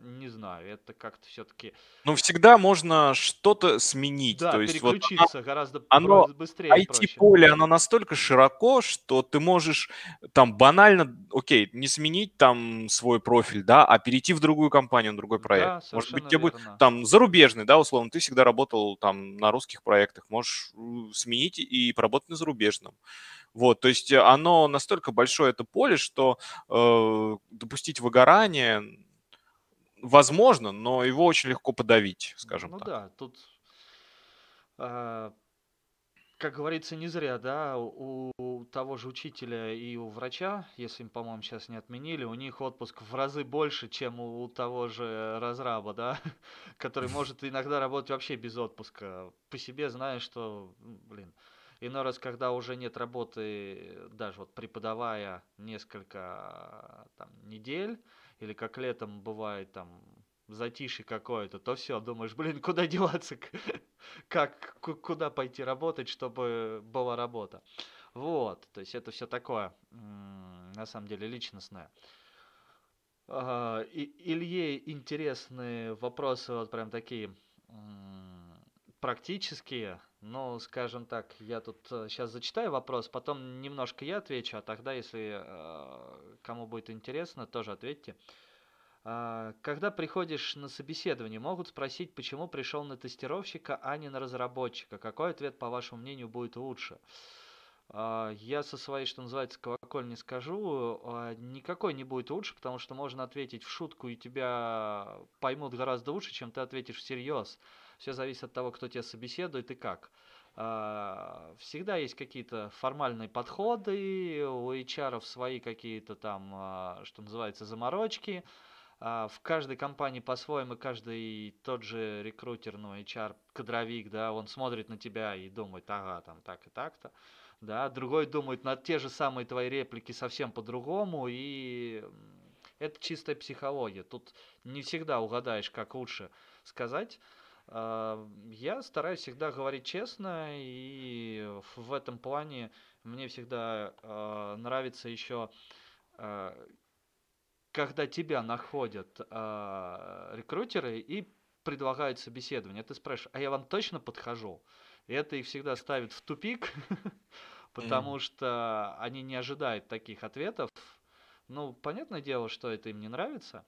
не знаю, это как-то все-таки... Ну, всегда можно что-то сменить. Да, то есть переключиться вот гораздо оно, быстрее. IT-поле, оно настолько широко, что ты можешь там банально, окей, не сменить там свой профиль, да, а перейти в другую компанию, на другой проект. Да, Может быть, тебе будет там зарубежный, да, условно, ты всегда работал там на русских проектах, можешь сменить и поработать на зарубежном. Вот, то есть оно настолько большое это поле, что э, допустить выгорание возможно, но его очень легко подавить, скажем ну так. Ну да, тут, э, как говорится, не зря, да, у, у того же учителя и у врача, если им, по-моему, сейчас не отменили, у них отпуск в разы больше, чем у, у того же разраба, да, который может иногда работать вообще без отпуска. По себе знаю, что, блин, Иной раз, когда уже нет работы, даже вот преподавая несколько там, недель, или как летом бывает там затишье какое-то, то все, думаешь, блин, куда деваться, как, куда пойти работать, чтобы была работа. Вот, то есть это все такое, на самом деле, личностное. Илье интересные вопросы, вот прям такие практические, ну, скажем так, я тут сейчас э, зачитаю вопрос, потом немножко я отвечу, а тогда, если э, кому будет интересно, тоже ответьте. Э, когда приходишь на собеседование, могут спросить, почему пришел на тестировщика, а не на разработчика. Какой ответ, по вашему мнению, будет лучше? Э, я со своей, что называется, колокольни скажу, э, никакой не будет лучше, потому что можно ответить в шутку, и тебя поймут гораздо лучше, чем ты ответишь всерьез. Все зависит от того, кто тебя собеседует и как. А, всегда есть какие-то формальные подходы, у HR свои какие-то там, а, что называется, заморочки. А, в каждой компании по-своему, каждый тот же рекрутер, ну, HR, кадровик, да, он смотрит на тебя и думает, ага, там так и так-то. Да, другой думает на те же самые твои реплики совсем по-другому, и это чистая психология. Тут не всегда угадаешь, как лучше сказать. А, я стараюсь всегда говорить честно, и в этом плане мне всегда э, нравится еще, э, когда тебя находят э, рекрутеры и предлагают собеседование. Ты спрашиваешь, а я вам точно подхожу? И это их всегда ставит в тупик, потому что они не ожидают таких ответов. Ну, понятное дело, что это им не нравится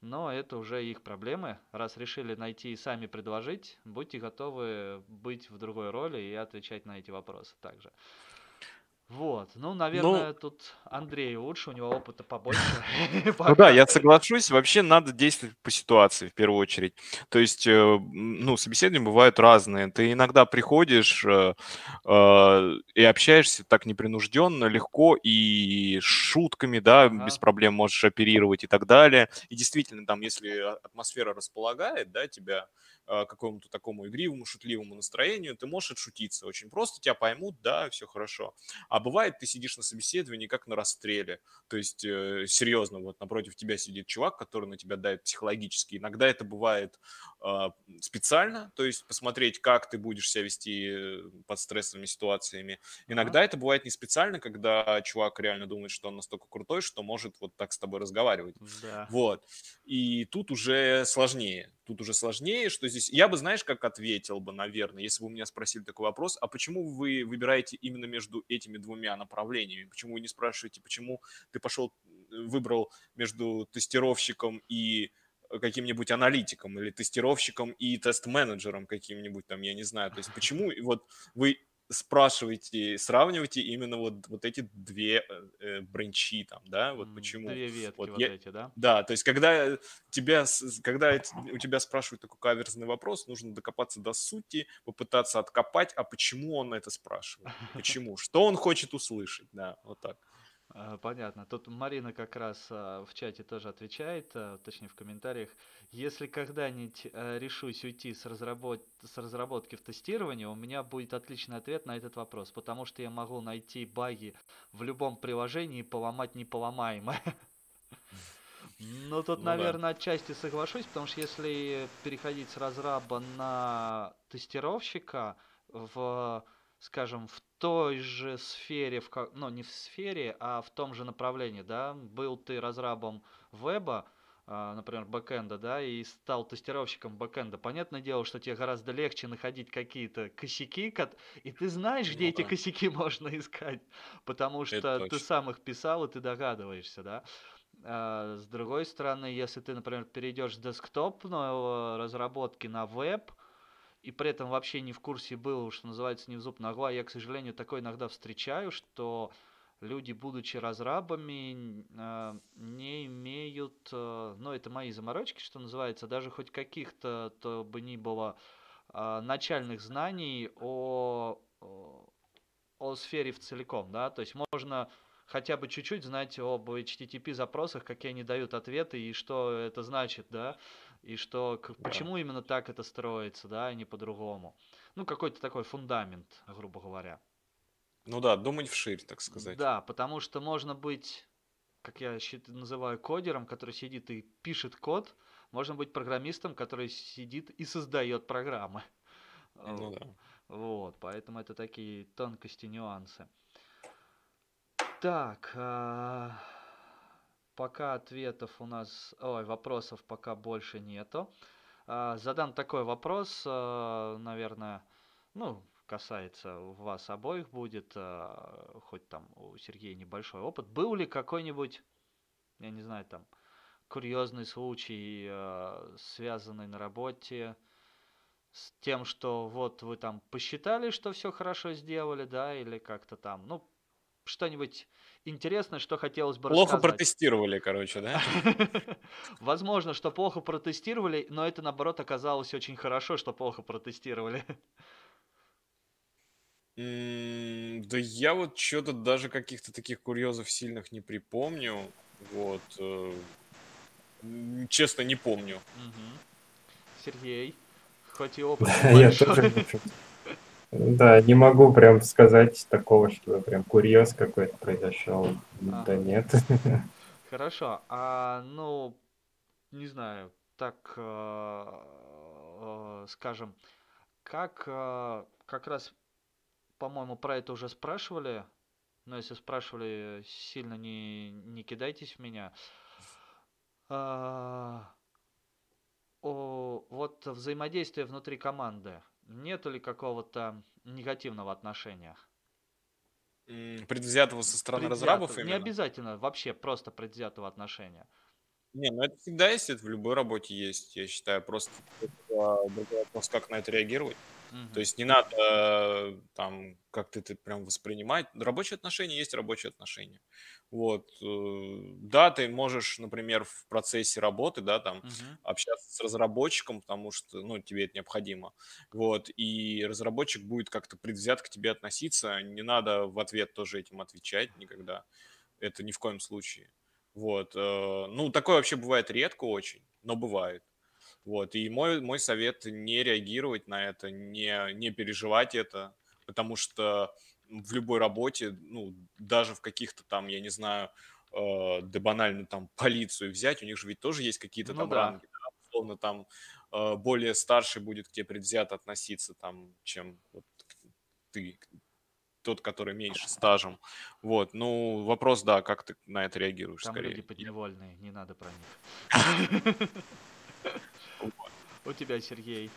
но это уже их проблемы. Раз решили найти и сами предложить, будьте готовы быть в другой роли и отвечать на эти вопросы также. Вот, ну, наверное, ну, тут Андрей лучше, у него опыта побольше. Ну да, я соглашусь. Вообще надо действовать по ситуации в первую очередь. То есть, э, ну, собеседования бывают разные. Ты иногда приходишь э, э, и общаешься так непринужденно, легко и шутками, да, без проблем можешь оперировать и так далее. И действительно, там, если атмосфера располагает, да, тебя какому-то такому игривому, шутливому настроению, ты можешь отшутиться очень просто, тебя поймут, да, все хорошо. А бывает, ты сидишь на собеседовании как на расстреле, то есть э, серьезно, вот напротив тебя сидит чувак, который на тебя дает психологически. Иногда это бывает э, специально, то есть посмотреть, как ты будешь себя вести э, под стрессовыми ситуациями. Иногда это бывает не специально, когда чувак реально думает, что он настолько крутой, что может вот так с тобой разговаривать. Да. Вот. И тут уже сложнее. Тут уже сложнее, что здесь... Я бы, знаешь, как ответил бы, наверное, если бы у меня спросили такой вопрос, а почему вы выбираете именно между этими двумя направлениями? Почему вы не спрашиваете, почему ты пошел, выбрал между тестировщиком и каким-нибудь аналитиком или тестировщиком и тест-менеджером каким-нибудь там, я не знаю. То есть почему вот вы спрашиваете, сравнивайте именно вот, вот эти две э, э бренчи там, да, вот почему. Две ветки вот, вот я, эти, да? Да, то есть когда тебя, когда у тебя спрашивают такой каверзный вопрос, нужно докопаться до сути, попытаться откопать, а почему он это спрашивает, почему, что он хочет услышать, да, вот так. А, понятно. Тут Марина как раз а, в чате тоже отвечает, а, точнее в комментариях. Если когда-нибудь решусь уйти с, разработ... с разработки в тестирование, у меня будет отличный ответ на этот вопрос, потому что я могу найти баги в любом приложении и поломать неполомаемое. Ну, тут, Ну наверное, отчасти соглашусь, потому что если переходить с разраба на тестировщика в, скажем, в той же сфере, в, ну, не в сфере, а в том же направлении, да, был ты разрабом веба, а, например, бэкэнда, да, и стал тестировщиком бэкэнда, понятное дело, что тебе гораздо легче находить какие-то косяки, и ты знаешь, где Ну эти да. косяки можно искать, потому Это что ты точно. сам их писал, и ты догадываешься, да. А, С другой стороны, если ты, например, перейдешь с десктопной разработки на веб, и при этом вообще не в курсе был, что называется, не в зуб ногла, я, к сожалению, такое иногда встречаю, что люди, будучи разрабами, а, не имеют, а, ну, это мои заморочки, что называется, даже хоть каких-то, то бы ни было, а, начальных знаний о, о сфере в целиком, да, то есть можно хотя бы чуть-чуть знать об HTTP запросах, какие они дают ответы и что это значит, да, и что, к- почему именно так это строится, да, а не по-другому. Ну, какой-то такой фундамент, грубо говоря. Ну да, думать вширь, так сказать. Да, потому что можно быть, как я называю, кодером, который сидит и пишет код, можно быть программистом, который сидит и создает программы. Ну да. Вот, поэтому это такие тонкости, нюансы. Так, а, пока ответов у нас, ой, вопросов пока больше нету. А, Задам такой вопрос, а, наверное, ну, касается вас обоих будет, а, хоть там у Сергея небольшой опыт. Был ли какой-нибудь, я не знаю, там, курьезный случай, связанный на работе с тем, что вот вы там посчитали, что все хорошо сделали, да, или как-то там, ну, что-нибудь интересное, что хотелось бы Плохо рассказать. протестировали, короче, да? Возможно, что плохо протестировали, но это наоборот оказалось очень хорошо, что плохо протестировали. Да я вот что-то даже каких-то таких курьезов сильных не припомню. Вот. э, Честно, не помню. Сергей, хоть и опыт я тоже, да, не могу прям сказать такого, что прям курьез какой-то произошел. Да Ага. нет. Хорошо, а ну, не знаю, так, э, э, скажем, как э, как раз, по-моему, про это уже спрашивали, но если спрашивали, сильно не, не кидайтесь в меня. А, о, вот взаимодействие внутри команды. Нету ли какого-то негативного отношения? Предвзятого со стороны разрабов Предвзято- Не именно? обязательно, вообще просто предвзятого отношения. Не, ну это всегда есть, это в любой работе есть, я считаю. Просто другой вопрос, как на это реагировать. Мгм. То есть не надо э, там как-то это прям воспринимать. Рабочие отношения есть рабочие отношения. Вот. э, Да, ты можешь, например, в процессе работы, да, там, Мгм. общаться с разработчиком, потому что, ну, тебе это необходимо. Вот. И разработчик будет как-то предвзят к тебе относиться. Не надо в ответ тоже этим отвечать никогда. Это ни в коем случае. Вот. э, Ну, такое вообще бывает редко очень, но бывает. Вот, и мой, мой совет не реагировать на это, не, не переживать это, потому что в любой работе, ну, даже в каких-то там, я не знаю, э, да банально там полицию взять, у них же ведь тоже есть какие-то Ну там да. ранги, да, условно там э, более старший будет к тебе предвзято относиться там, чем вот ты, тот, который меньше стажем. Вот, ну, вопрос, да, как ты на это реагируешь Там скорее. люди подневольные, не надо про них. У тебя, Сергей.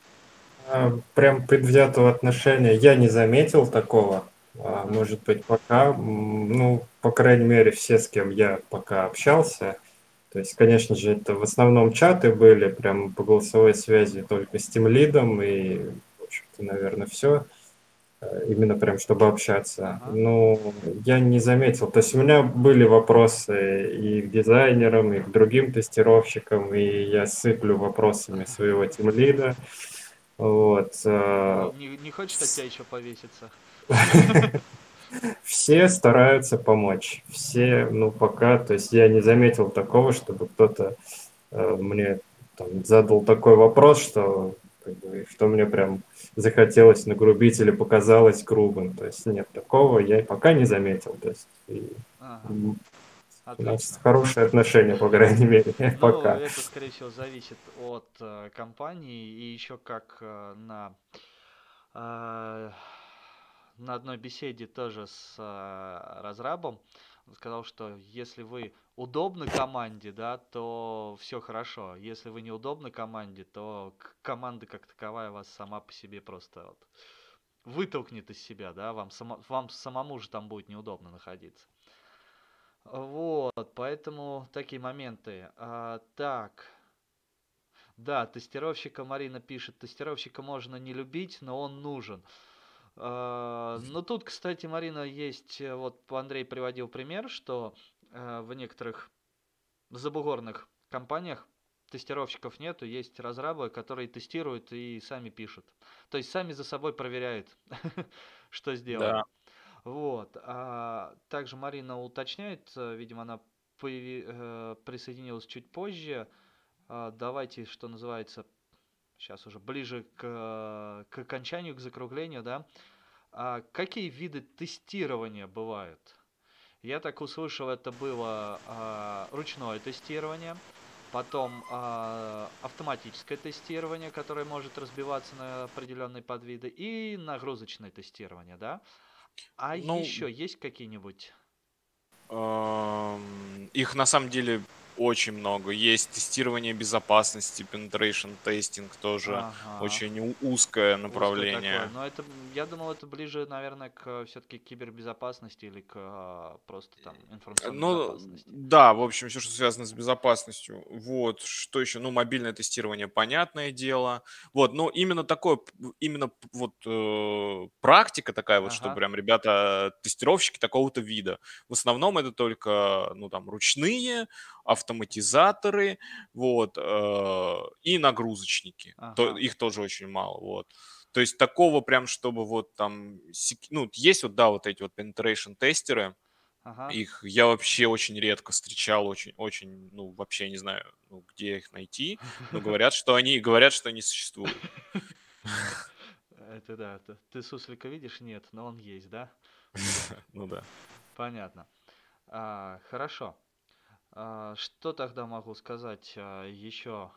А, Прям предвзятого отношения я не заметил такого. А, Может быть, пока, ну, по крайней мере, все, с кем я пока общался, то есть, конечно же, это в основном чаты были, прям по голосовой связи только с тимлидом и, в общем-то, наверное, все. Именно прям, чтобы общаться. Ага. Ну, я не заметил. То есть у меня были вопросы и к дизайнерам, и к другим тестировщикам, и я сыплю вопросами своего тимлида. Вот. э, Не, не хочешь от тебя еще повеситься? Все стараются помочь. Все, ну, пока, то есть я не заметил такого, чтобы кто-то э, мне там, задал такой вопрос, что, как бы, что мне прям захотелось нагрубить или показалось грубым. То есть нет такого, я пока не заметил. То есть и, Ага, у нас хорошие отношения, по крайней мере, Ну, пока. это, скорее всего, зависит от э, компании и еще как э, на э, на одной беседе тоже с э, разрабом он сказал, что если вы удобны команде, да, то все хорошо. Если вы неудобны команде, то команда как таковая вас сама по себе просто вот вытолкнет из себя, да, вам, само- вам самому же там будет неудобно находиться. Вот, поэтому такие моменты. А, так. Да, тестировщика Марина пишет, тестировщика можно не любить, но он нужен. А, ну тут, кстати, Марина, есть, э, вот Андрей приводил пример, что э, в некоторых забугорных компаниях тестировщиков нету, есть разрабы, которые тестируют и сами пишут. То есть сами за собой проверяют, что сделали. Да. Вот. А также Марина уточняет, э, видимо, она присоединилась чуть позже. А, Давайте, что называется, сейчас уже ближе к, к окончанию, к закруглению, да. А какие виды тестирования бывают? Я так услышал, это было а, ручное тестирование, потом а, автоматическое тестирование, которое может разбиваться на определенные подвиды, и нагрузочное тестирование, да? А Ну, еще есть какие-нибудь? Их на самом деле очень много. Есть тестирование безопасности, penetration тестинг тоже Ага. очень узкое Узкое направление. такое. Но это, я думал, это ближе, наверное, к все-таки кибербезопасности или к а, просто там информационной Ну, безопасности. да, в общем, все, что связано с безопасностью. Вот, что еще? Ну, мобильное тестирование, понятное дело. Вот, но именно такое, именно вот э, практика такая вот, что Ага. прям ребята, тестировщики такого-то вида. В основном это только, ну, там, ручные, автоматизаторы, вот, э, и нагрузочники. То- Ага. их тоже очень мало, вот. То есть такого прям, чтобы вот там, ну, есть вот, да, вот эти вот penetration тестеры, Ага. их я вообще очень редко встречал, очень, очень, ну, вообще не знаю, ну, где их найти, но говорят, что они, говорят, что они существуют. Это да. Ты суслика видишь? Нет, но он есть, да? Ну да. Понятно. А, хорошо. А, что тогда могу сказать а, еще?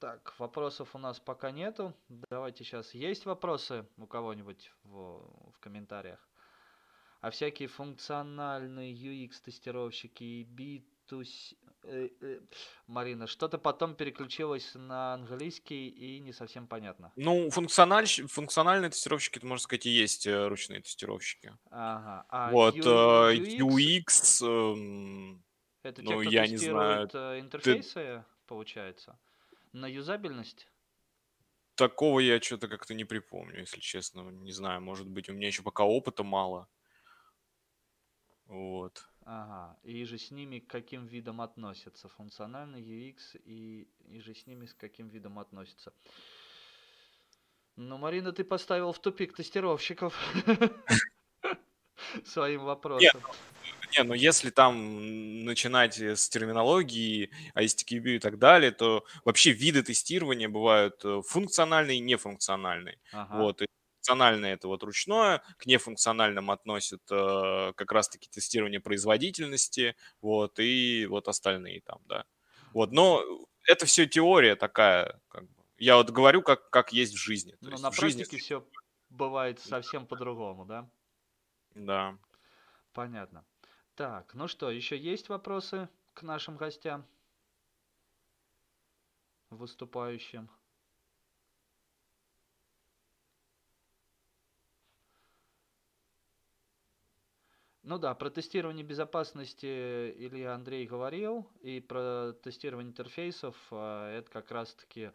Так, вопросов у нас пока нету. Давайте сейчас. Есть вопросы у кого-нибудь в, в комментариях? А всякие функциональные UX-тестировщики и B2C... э, э, Марина, что-то потом переключилось на английский и не совсем понятно. Ну, функциональщ- функциональные тестировщики, это, можно сказать, и есть э, ручные тестировщики. Ага. А Вот, U- UX? UX, эм, Это те, ну, кто я не знаю, интерфейсы, получается, на юзабельность? такого я что-то как-то не припомню, если честно. Не знаю, может быть, у меня еще пока опыта мало. Вот. Ага. И же с ними к каким видом относятся? Функциональный UX и, и же с ними с каким видом относятся? Ну, Марина, ты поставил в тупик тестировщиков своим вопросом. Не, ну если там начинать с терминологии, ISTQB и так далее, то вообще виды тестирования бывают э, функциональные и нефункциональные. Ага. Вот, и функциональное это вот ручное, к нефункциональным относят э, как раз-таки тестирование производительности, вот, и вот остальные там, да. Вот, но это все теория такая, как бы. Я вот говорю, как, как есть в жизни. Но на в жизни практике все бывает совсем по-другому, да? Да. Понятно. Так, ну что, еще есть вопросы к нашим гостям? Выступающим. Ну да, про тестирование безопасности Илья Андрей говорил, и про тестирование интерфейсов а, это как раз-таки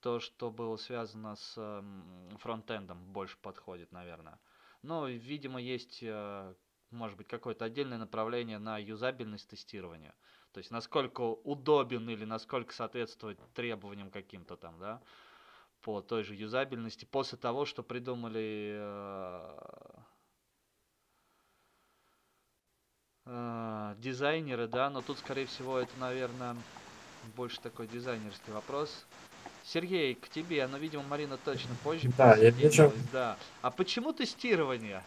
то, что было связано с м, фронтендом, больше подходит, наверное. Ну, и, видимо, есть, э, может быть, какое-то отдельное направление на юзабельность тестирования. То есть, насколько удобен или насколько соответствует требованиям каким-то там, да, по той же юзабельности, после того, что придумали э, дизайнеры, да, но тут, скорее всего, это, наверное, больше такой дизайнерский вопрос. Сергей, к тебе, но, видимо, Марина точно позже Да, я вижу. да. А почему тестирование?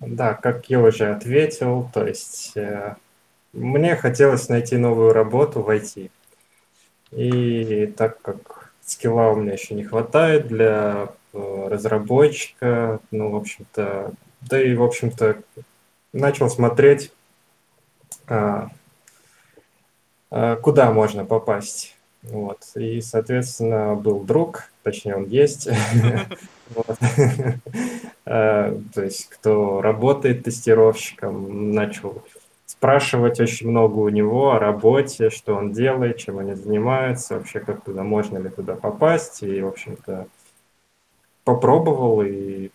Да, как я уже ответил, то есть э, мне хотелось найти новую работу в IT. И так как скилла у меня еще не хватает для э, разработчика, ну, в общем-то, да и, в общем-то, начал смотреть, а, а, куда можно попасть. Вот. И, соответственно, был друг, точнее, он есть. А, то есть, кто работает тестировщиком, начал спрашивать очень много у него о работе, что он делает, чем они занимаются, вообще как туда, можно ли туда попасть. И, в общем-то, попробовал, и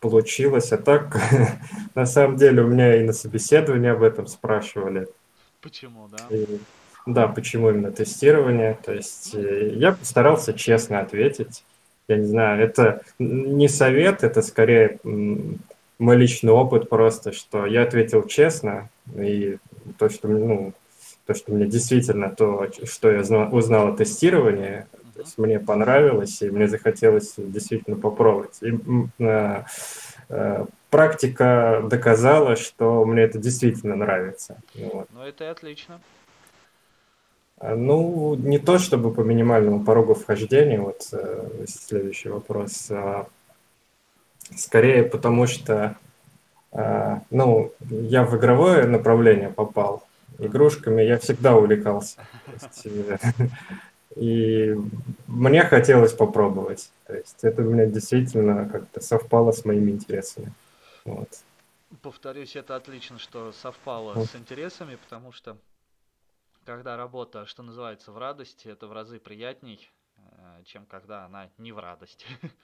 получилось. А так, на самом деле, у меня и на собеседовании об этом спрашивали. Почему, да? И, да, почему именно тестирование. То есть э, я постарался честно ответить. Я не знаю, это не совет, это скорее мой личный опыт просто, что я ответил честно, и то, что, ну, то, что мне действительно то, что я знал, узнал о тестировании, то есть мне понравилось, и мне захотелось действительно попробовать. И, э, э, практика доказала, что мне это действительно нравится. Вот. Ну, это и отлично. А, Ну, не то чтобы по минимальному порогу вхождения, вот э, следующий вопрос, а скорее потому что, а, ну, я в игровое направление попал, игрушками я всегда увлекался. И мне хотелось попробовать. То есть это у меня действительно как-то совпало с моими интересами. Вот. Повторюсь, это отлично, что совпало Вот. с интересами, потому что когда работа, что называется, в радости, это в разы приятней, э, чем когда она не в радости.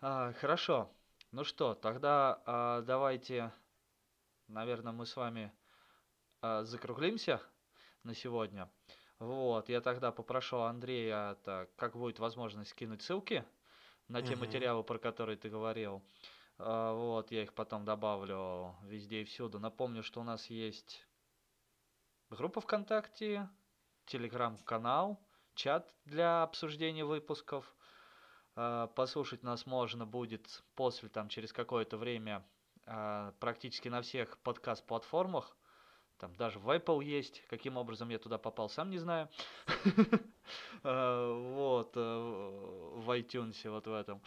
А, Хорошо. Ну что, тогда а, давайте, наверное, мы с вами а, закруглимся на сегодня. Вот, я тогда попрошу Андрея, это, как будет возможность, скинуть ссылки на те Мгм. материалы, про которые ты говорил. А, Вот, я их потом добавлю везде и всюду. Напомню, что у нас есть группа ВКонтакте, телеграм-канал, чат для обсуждения выпусков. А, Послушать нас можно будет после, там, через какое-то время а, практически на всех подкаст-платформах. Там даже в Apple есть. Каким образом я туда попал, сам не знаю. А, Вот, э, в iTunes, вот в этом.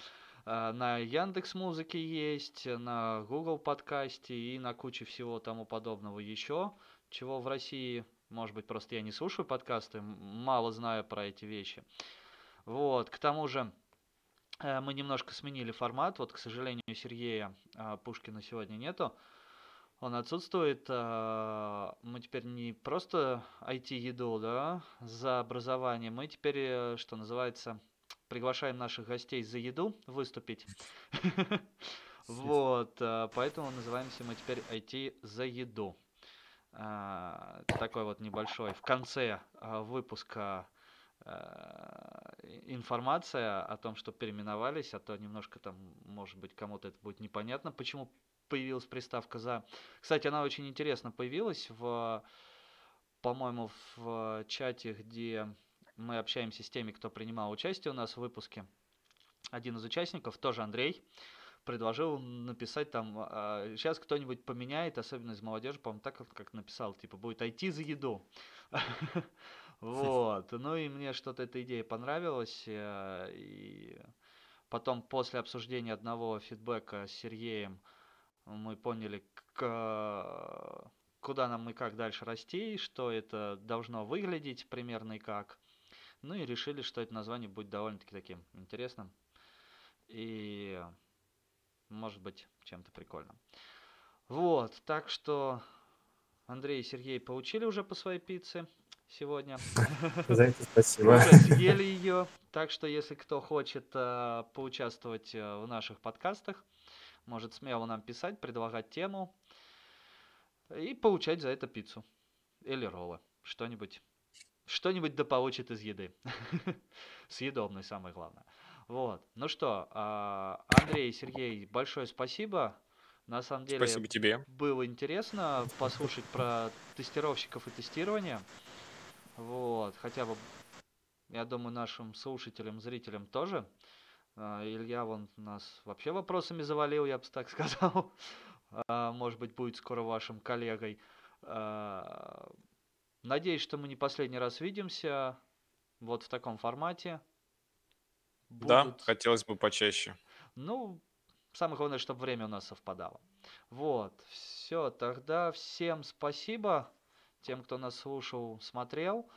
А, На Яндекс Музыке есть, на Google подкасте и на куче всего тому подобного еще, чего в России, может быть, просто я не слушаю подкасты, мало знаю про эти вещи. Вот, к тому же э, мы немножко сменили формат, вот, к сожалению, Сергея Пушкина сегодня нету, он отсутствует. а, Мы теперь не просто IT-еду, да, за образование, мы теперь, э, что называется, приглашаем наших гостей за еду выступить. Вот, а, поэтому называемся мы теперь IT за еду. А, Такой вот небольшой в конце выпуска информация о том, что переименовались, а то немножко там, может быть, кому-то это будет непонятно, почему появилась приставка «за». Кстати, она очень интересно появилась в, по-моему, в чате, где мы общаемся с теми, кто принимал участие у нас в выпуске. Один из участников, тоже Андрей, предложил написать там, сейчас кто-нибудь поменяет, особенно из молодежи, по-моему, так как написал, типа, будет IT за еду. Вот, ну и мне что-то эта идея понравилась, э, и потом после обсуждения одного фидбэка с Сергеем мы поняли, куда нам и как дальше расти, что это должно выглядеть примерно и как. Ну и решили, что это название будет довольно-таки таким интересным. И может быть чем-то прикольным. Вот, так что Андрей и Сергей получили уже по своей пицце сегодня. За это спасибо. Уже съели ее. Так что, если кто хочет э, поучаствовать э, в наших подкастах, может смело нам писать, предлагать тему и получать за это пиццу или роллы. Что-нибудь. Что-нибудь да получит из еды. Съедобный, самое главное. Вот. Ну что, э, Андрей, Сергей, большое спасибо. На самом деле Спасибо тебе. было интересно послушать про тестировщиков и тестирование. Вот, хотя бы, я думаю, нашим слушателям, зрителям тоже. А, Илья вон нас вообще вопросами завалил, я бы так сказал. А, может быть, будет скоро вашим коллегой. А, надеюсь, что мы не последний раз видимся вот в таком формате. Да, хотелось бы почаще. Ну, самое главное, чтобы время у нас совпадало. Вот, все, тогда всем спасибо тем, кто нас слушал, смотрел.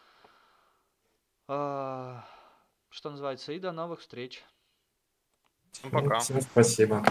Что называется, и до новых встреч. Пока. Всем спасибо.